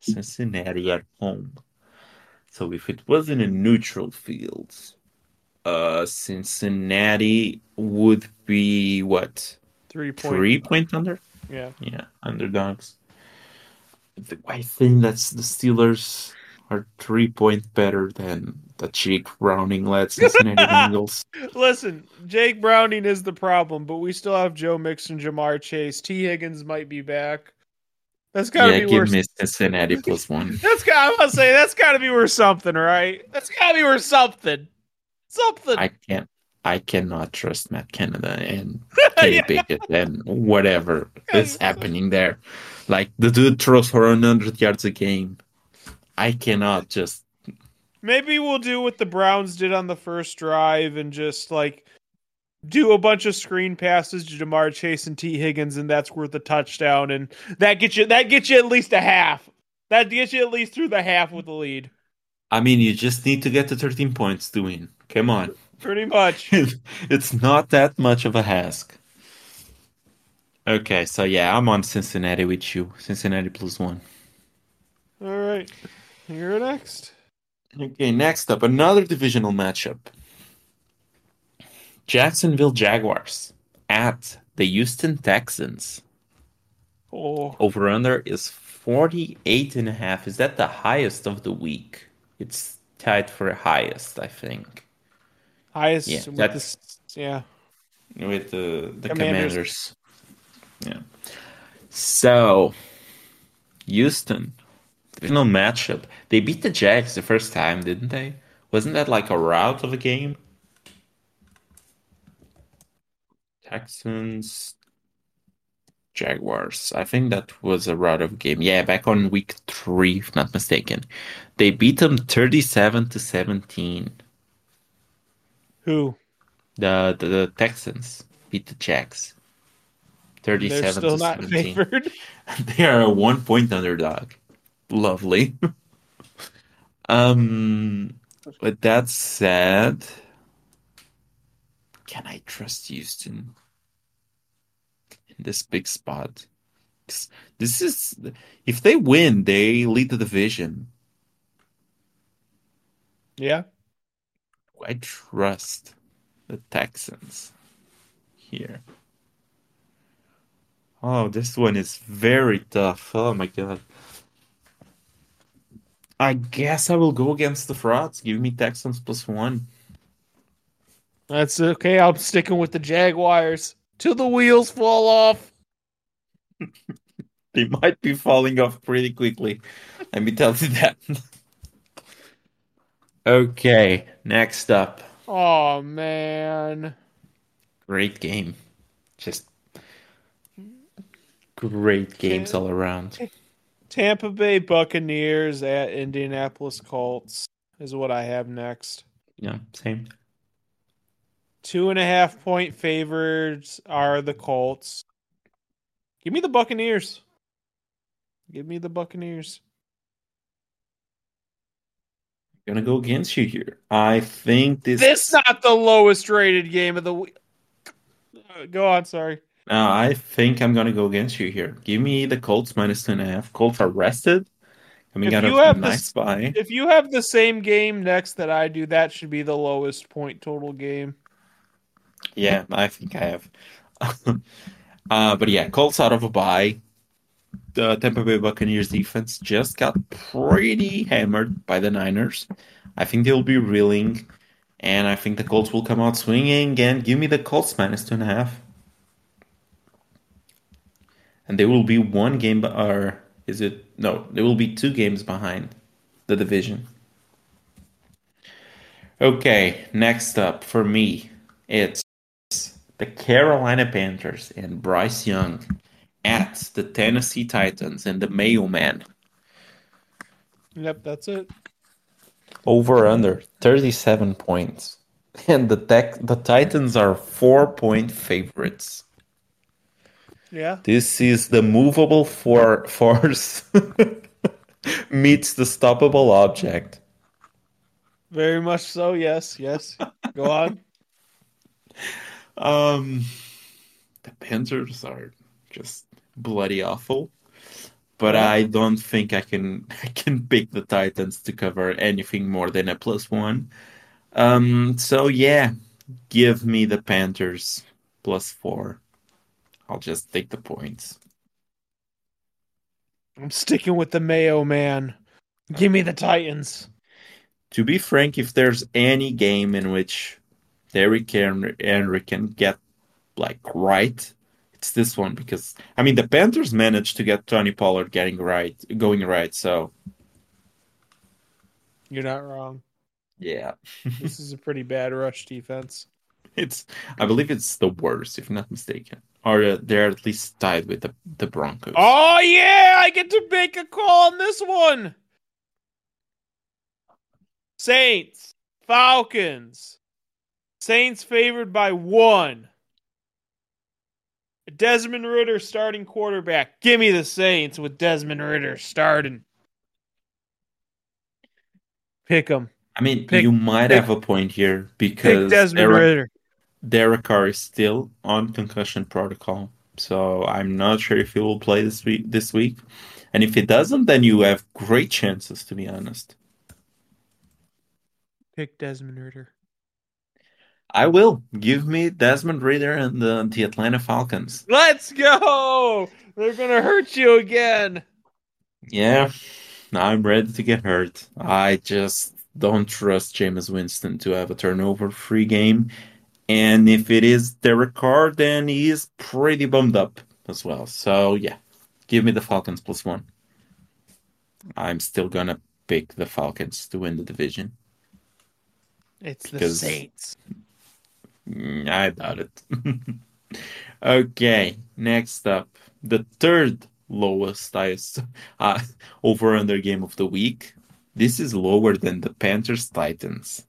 Cincinnati at home. So if it wasn't a neutral field, uh Cincinnati would be what? Three point. Three point under? Yeah. Yeah, underdogs. I think that's the Steelers are three point better than the Jake Browning led Cincinnati Bengals. Listen, Jake Browning is the problem, but we still have Joe Mixon, Ja'Marr Chase, Tee Higgins might be back. That's gotta Yeah, be give worth. me Cincinnati plus one. That's got. I'm gonna say that's gotta be worth something, right? That's gotta be worth something. Something. I can't. I cannot trust Matt Canada and Kenny Yeah. Pickett and whatever is happening there. Like the dude throws for 100 yards a game. I cannot just. Maybe we'll do what the Browns did on the first drive and just like do a bunch of screen passes to Ja'Marr Chase and Tee Higgins, and that's worth a touchdown, and that gets you that gets you at least a half. That gets you at least through the half with the lead. I mean, you just need to get to 13 points to win. Come on. Pretty much. it's not that much of a ask. Okay, so yeah, I'm on Cincinnati with you. Cincinnati plus one. All right. You're next. Okay, next up, another divisional matchup. Jacksonville Jaguars at the Houston Texans. Oh, Over under is 48 and a half. Is that the highest of the week? It's tied for highest, I think. highest Yeah, with that's- this. Yeah. with the the Commanders. commanders. Yeah. So Houston, divisional matchup. They beat the Jags the first time, didn't they? Wasn't that like a rout of a game? Texans, Jaguars. I think that was a rout of game. Yeah, back on week three, if not mistaken. They beat them 37 to 17. Who? The, the, the Texans beat the. They're 37 still to not 17. favored. They are a one point underdog. Lovely. um, with that said, can I trust Houston in this big spot? This is if they win, they lead the division. Yeah. I trust the Texans here. Oh, this one is very tough. Oh my God. I guess I will go against the frauds. Give me Texans plus one. That's okay. I'm sticking with the Jaguars till the wheels fall off. they might be falling off pretty quickly. Let me tell you that. okay, next up. Oh man. Great game. Just great games all around. Tampa Bay Buccaneers at Indianapolis Colts is what I have next. Yeah, same. Two and a half point favorites are the Colts. Give me the Buccaneers. Give me the Buccaneers. Gonna go against you here. I think this. This not the lowest rated game of the week. Go on, sorry. Uh, I think I'm gonna go against you here. Give me the Colts minus two and a half. Colts are rested. Coming If out you have nice this- bye. If you have the same game next that I do, that should be the lowest point total game. Yeah, I think I have. uh, but yeah, Colts out of a bye. The Tampa Bay Buccaneers defense just got pretty hammered by the Niners. I think they'll be reeling, and I think the Colts will come out swinging. And give me the Colts minus two and a half. And they will be one game, or is it? No, they will be two games behind the division. Okay, next up for me, it's the Carolina Panthers and Bryce Young at the Tennessee Titans and the Mayo man. Yep, that's it. Over under 37 points. And the tech, the Titans are four point favorites. Yeah. This is the movable for force meets the stoppable object. Very much so. Yes, yes. Go on. Um, the Panthers are just bloody awful, but I don't think I can I can pick the Titans to cover anything more than a plus one. Um, so yeah, give me the Panthers plus four. I'll just take the points. I'm sticking with the Mayo man. Give me the Titans. To be frank, if there's any game in which Derrick Henry Henry can get like right, it's this one because I mean the Panthers managed to get Tony Pollard getting right, going right. So You're not wrong. yeah, This is a pretty bad rush defense. it's I believe it's the worst, if not mistaken, or uh, they're at least tied with the the Broncos. Oh yeah, I get to make a call on this one. Saints, Falcons. Saints favored by one. Desmond Ridder starting quarterback. Give me the Saints with Desmond Ridder starting. Pick them. I mean, pick- you might pick- have a point here because Desmond Derek, Ridder. Derek Carr is still on concussion protocol, so I'm not sure if he will play this week. This week, and if he doesn't, then you have great chances, to be honest. Pick Desmond Ridder. I will give me Desmond Ridder and the, the Atlanta Falcons. Let's go. They're gonna hurt you again. Yeah, I'm ready to get hurt. I just don't trust Jameis Winston to have a turnover-free game, and if it is Derek Carr, then he is pretty bummed up as well. So yeah, give me the Falcons plus one. I'm still gonna pick the Falcons to win the division. It's the Because- Saints. Mm, I doubt it. okay, next up, the third lowest highest uh, over under game of the week. This is lower than the Panthers Titans.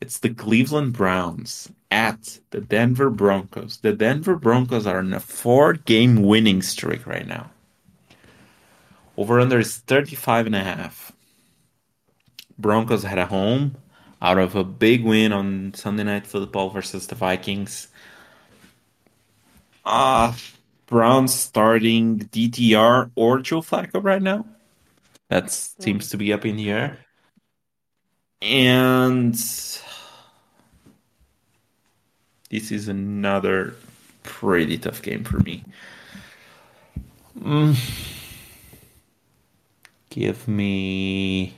It's the Cleveland Browns at the Denver Broncos. The Denver Broncos are on a four game winning streak right now. Over under is 35 and a half. Broncos had a home out of a big win on Sunday Night Football versus the Vikings. Uh, Browns starting DTR or Joe Flacco right now. That seems to be up in the air. And This is another pretty tough game for me. Mm. Give me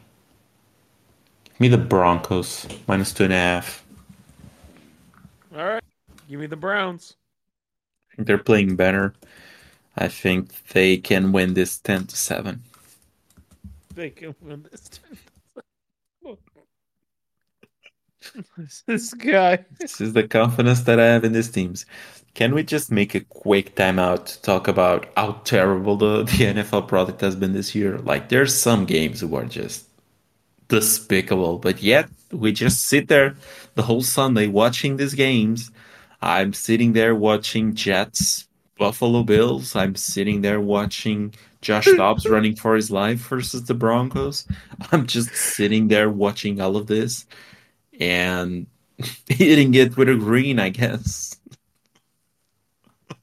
give me the Broncos minus two and a half. All right, give me the Browns. I think they're playing better. I think they can win this ten to seven. They can win this. ten. this guy. This is the confidence that I have in these teams. Can we just make a quick timeout to talk about how terrible the, the NFL product has been this year? Like, there's some games who are just despicable, but yet we just sit there the whole Sunday watching these games. I'm sitting there watching Jets, Buffalo Bills. I'm sitting there watching Josh Dobbs running for his life versus the Broncos. I'm just sitting there watching all of this and hitting it with a green, I guess.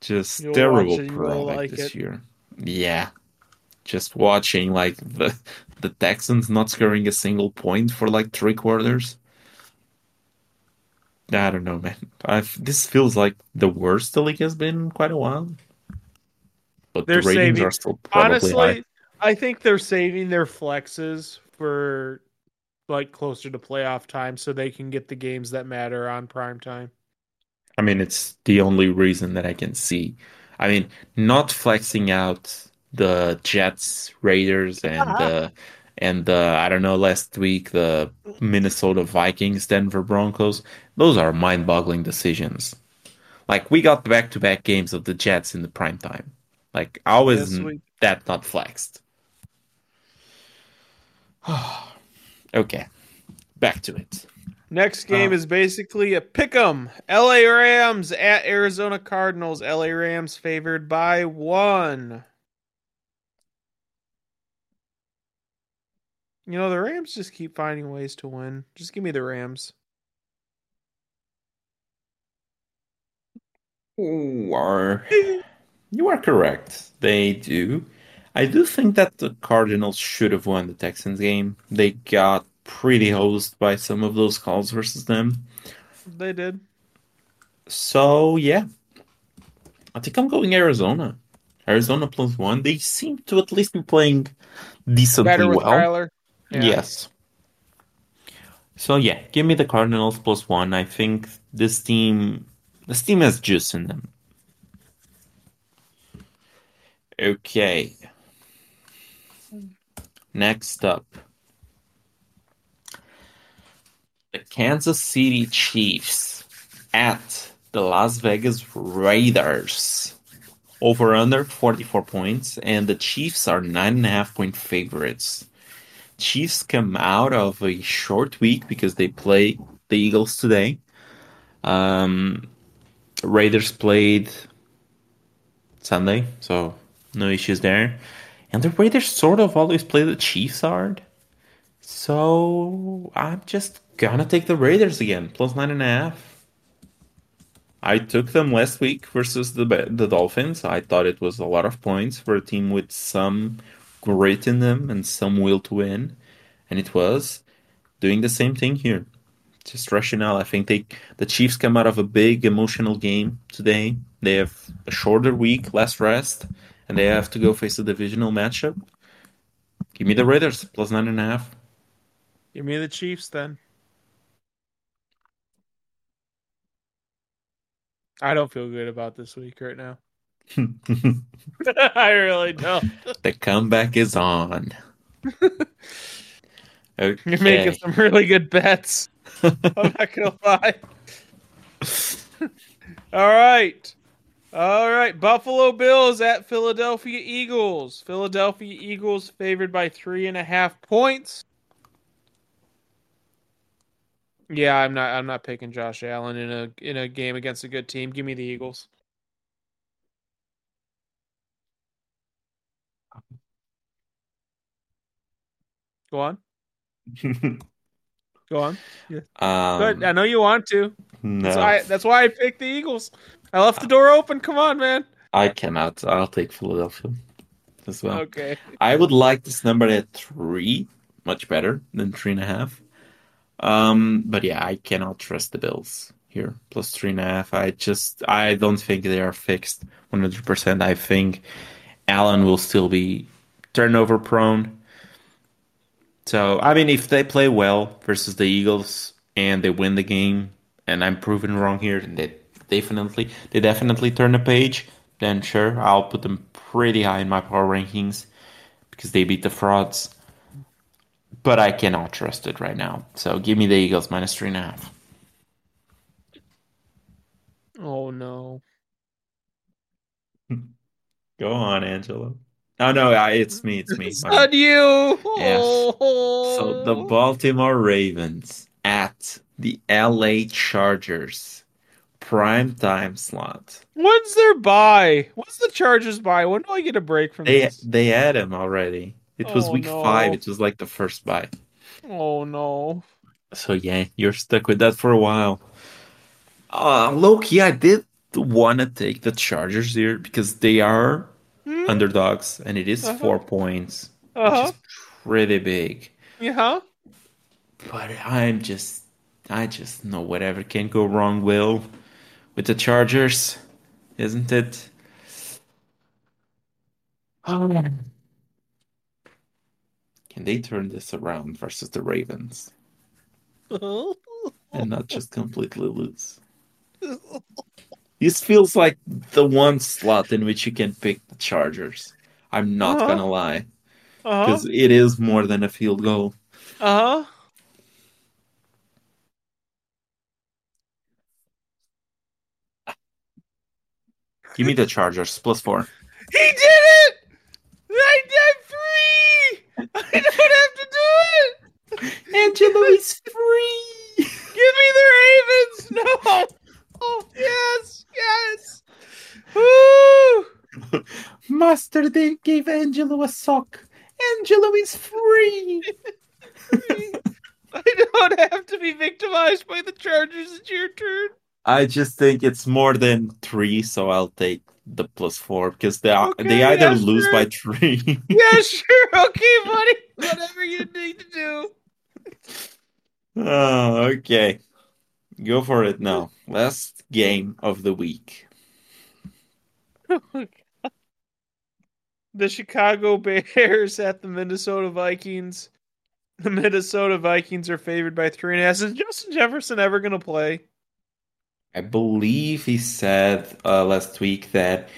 Just You'll terrible watch it, you will product like this it. year. Yeah, just watching like the the Texans not scoring a single point for like three quarters. I don't know, man. I've this feels like the worst the league has been in quite a while. But They're ratings saving. are still probably high. Honestly, I think they're saving their flexes for like closer to playoff time so they can get the games that matter on prime time. I mean, it's the only reason that I can see. I mean, not flexing out the Jets, Raiders, and the and the I don't know last week the Minnesota Vikings, Denver Broncos. Those are mind-boggling decisions. Like we got back-to-back games of the Jets in the prime time. Like how is This week. that not flexed? Okay, back to it. Next game Uh, is basically a pick 'em. LA Rams at Arizona Cardinals. LA Rams favored by one. You know, the Rams just keep finding ways to win. Just give me the Rams. You are you are correct. They do. I do think that the Cardinals should have won the Texans game. They got pretty hosed by some of those calls versus them. They did. So yeah, I think I'm going Arizona. Arizona plus one. They seem to at least be playing decently Better with well. Kyler. Yeah. Yes. So yeah, give me the Cardinals plus one. I think this team, this team has juice in them. Okay. Next up, the Kansas City Chiefs at the Las Vegas Raiders. Over under 44 points, and the Chiefs are nine and a half point favorites. Chiefs come out of a short week because they play the Eagles today. Um, Raiders played Sunday, so no issues there. And the Raiders sort of always play the Chiefs hard. So I'm just gonna take the Raiders again, plus nine and a half. I took them last week versus the the Dolphins. I thought it was a lot of points for a team with some grit in them and some will to win, and it was doing the same thing here. Just rationale. I think they the Chiefs come out of a big emotional game today. They have a shorter week, less rest, and they have to go face a divisional matchup. Give me the Raiders plus nine and a half. Give me the Chiefs then. I don't feel good about this week right now. I really don't. The comeback is on. You're making some really good bets. I'm not gonna lie. All right. All right. Buffalo Bills at Philadelphia Eagles. Philadelphia Eagles favored by three and a half points. Yeah, I'm not I'm not picking Josh Allen in a in a game against a good team. Give me the Eagles. Go on. Go on. Good. um, I know you want to. no, That's why that's why I picked the Eagles. I left the door open. Come on, man. I cannot. I'll take Philadelphia as well. Okay. I would like this number at three, much better than three and a half. Um, but yeah, I cannot trust the Bills. here, plus three and a half. I just I don't think they are fixed 100%. I think Allen will still be turnover prone. So, I mean, if they play well versus the Eagles and they win the game, and I'm proven wrong here, and they definitely they definitely turn the page, then sure, I'll put them pretty high in my power rankings because they beat the frauds. But I cannot trust it right now. So give me the Eagles minus three and a half. Oh no. Go on, Angelo. Oh no, it's me. It's me. It's My- not you. Yes. Oh. So the Baltimore Ravens at the LA Chargers prime time slot. When's their bye? When's the Chargers bye? When do I get a break from They this? they had him already. It was Oh, week no. five. It was like the first bye. Oh no. So yeah, you're stuck with that for a while. Uh, low key, I did want to take the Chargers here because they are Hmm? underdogs, and it is Uh-huh. four points, which Uh-huh. is pretty big. Yeah. But I'm just, I just know whatever can go wrong will with the Chargers, isn't it? Can they turn this around versus the Ravens and not just completely lose? This feels like the one slot in which you can pick the Chargers. I'm not Uh-huh. gonna lie, Uh-huh. because it is more than a field goal. Uh-huh. Give me the Chargers plus four. He did it! I did three! I don't have to do it! Angelo is free. Give me the Ravens! No! Oh, yes! Yes! Woo! Master they gave Angelo a sock. Angelo is free. I don't have to be victimized by the Chargers. It's your turn. I just think it's more than three, so I'll take the plus four because they Okay, they either yeah, lose sure. by three. Yeah, sure. Okay, buddy. Whatever you need to do. oh, okay. Go for it now. Last game of the week. the Chicago Bears at the Minnesota Vikings. The Minnesota Vikings are favored by three and a half. Is Justin Jefferson ever going to play? I believe he said uh, last week that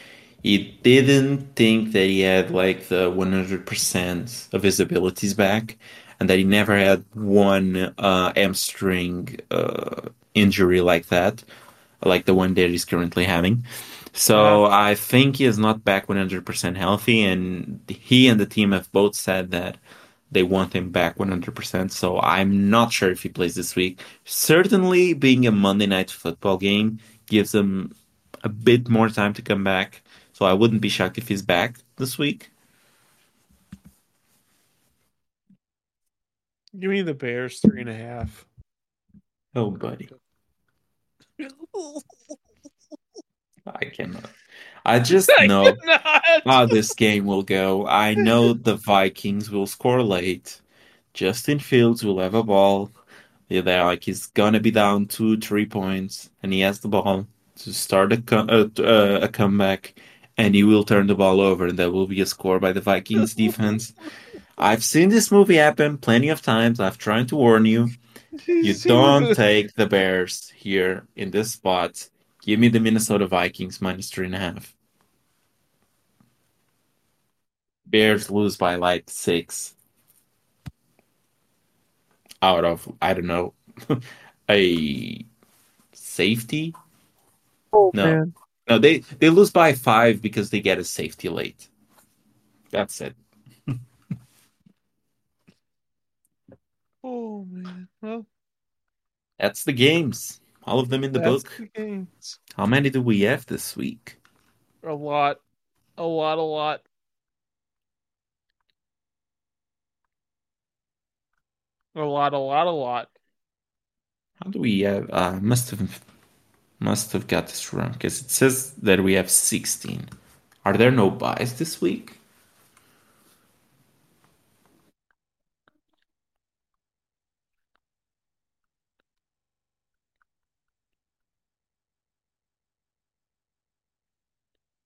he didn't think that he had like the 100% of his abilities back and that he never had one uh, hamstring uh, injury like that, like the one that he's currently having. So uh-huh. I think he is not back 100% healthy, and he and the team have both said that they want him back 100%. So I'm not sure if he plays this week. Certainly, being a Monday night football game gives him a bit more time to come back. So I wouldn't be shocked if he's back this week. Give me the Bears three and a half. Oh, buddy. I cannot. I just know how this game will go. I know the Vikings will score late. Justin Fields will have a ball. Yeah, they're like he's gonna be down two, three points, and he has the ball to start a, co- uh, uh, a comeback, and he will turn the ball over, and there will be a score by the Vikings defense. I've seen this movie happen plenty of times. I've tried to warn you. You don't take the Bears here in this spot. Give me the Minnesota Vikings minus three and a half. Bears lose by like six out of, I don't know, a safety? Oh, No. man. No, they, they lose by five because they get a safety late. That's it. Oh man. Well, That's the games. All of them in the that's book. the games. How many do we have this week? A lot. A lot, a lot. A lot, a lot, a lot. How do we have? Uh, must have must have got this wrong because it says that we have 16. Are there no byes this week?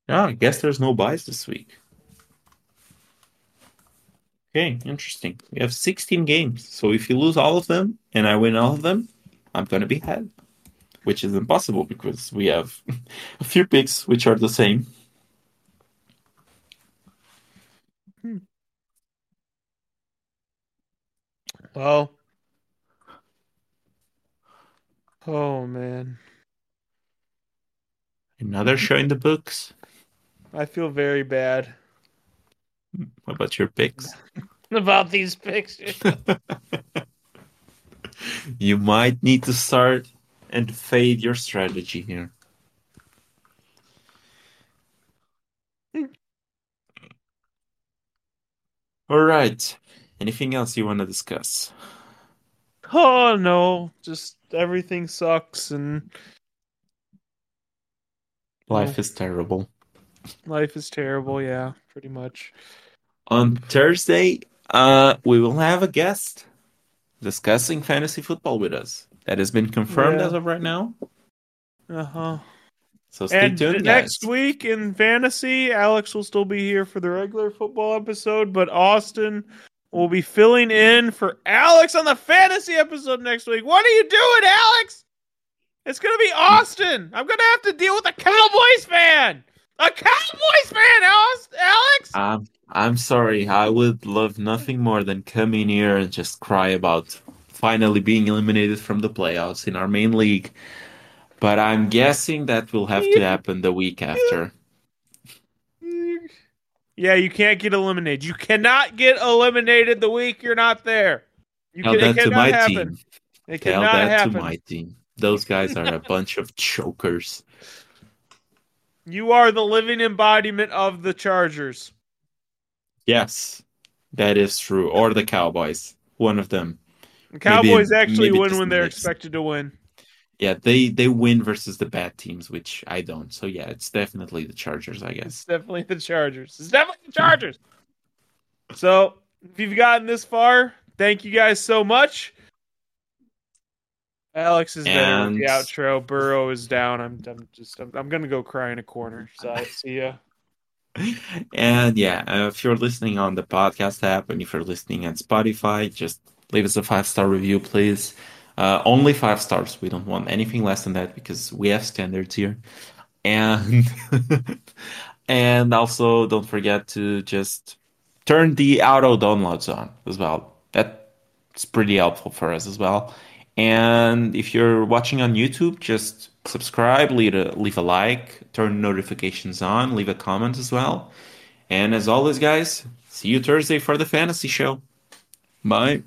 Yeah, I guess there's no byes this week. Okay, interesting. We have 16 games. So if you lose all of them and I win all of them, I'm going to be ahead, which is impossible because we have a few picks which are the same. Hmm. Well, oh man. Another show in the books. I feel very bad. What about your picks? About these pictures. you might need to start and fade your strategy here. All right. Anything else you want to discuss? Oh no, just everything sucks and life is terrible. Life is terrible, yeah, pretty much. On Thursday, uh, we will have a guest discussing fantasy football with us. That has been confirmed yeah. as of right now. Uh huh. So stay and tuned. Next guys. week in fantasy, Alex will still be here for the regular football episode, but Austin will be filling in for Alex on the fantasy episode next week. What are you doing, Alex? It's gonna be Austin. I'm gonna have to deal with a Cowboys fan. A Cowboys fan, Alex. Um, I'm sorry. I would love nothing more than come in here and just cry about finally being eliminated from the playoffs in our main league. But I'm guessing that will have to happen the week after. Yeah, you can't get eliminated. You cannot get eliminated the week you're not there. You Tell can, that to my happen. team. It Tell that happen. to my team. Those guys are a bunch of chokers. You are the living embodiment of the Chargers. Yes, that is true. Or the Cowboys. One of them. The Cowboys maybe, actually maybe win when they're expected to win. Yeah, they they win versus the bad teams, which I don't. So yeah, it's definitely the Chargers, I guess. It's definitely the Chargers. It's definitely the Chargers. so if you've gotten this far, thank you guys so much. Alex is there with the outro. Burrow is down. I'm, I'm just, I'm, I'm, gonna go cry in a corner. So I see ya. And yeah, uh, if you're listening on the podcast app and if you're listening on Spotify, just leave us a five star review, please. Uh, only five stars. We don't want anything less than that because we have standards here. And and also don't forget to just turn the auto downloads on as well. That's pretty helpful for us as well. And if you're watching on YouTube, just subscribe, leave a, leave a like, turn notifications on, leave a comment as well. And as always, guys, see you Thursday for the fantasy show. Bye.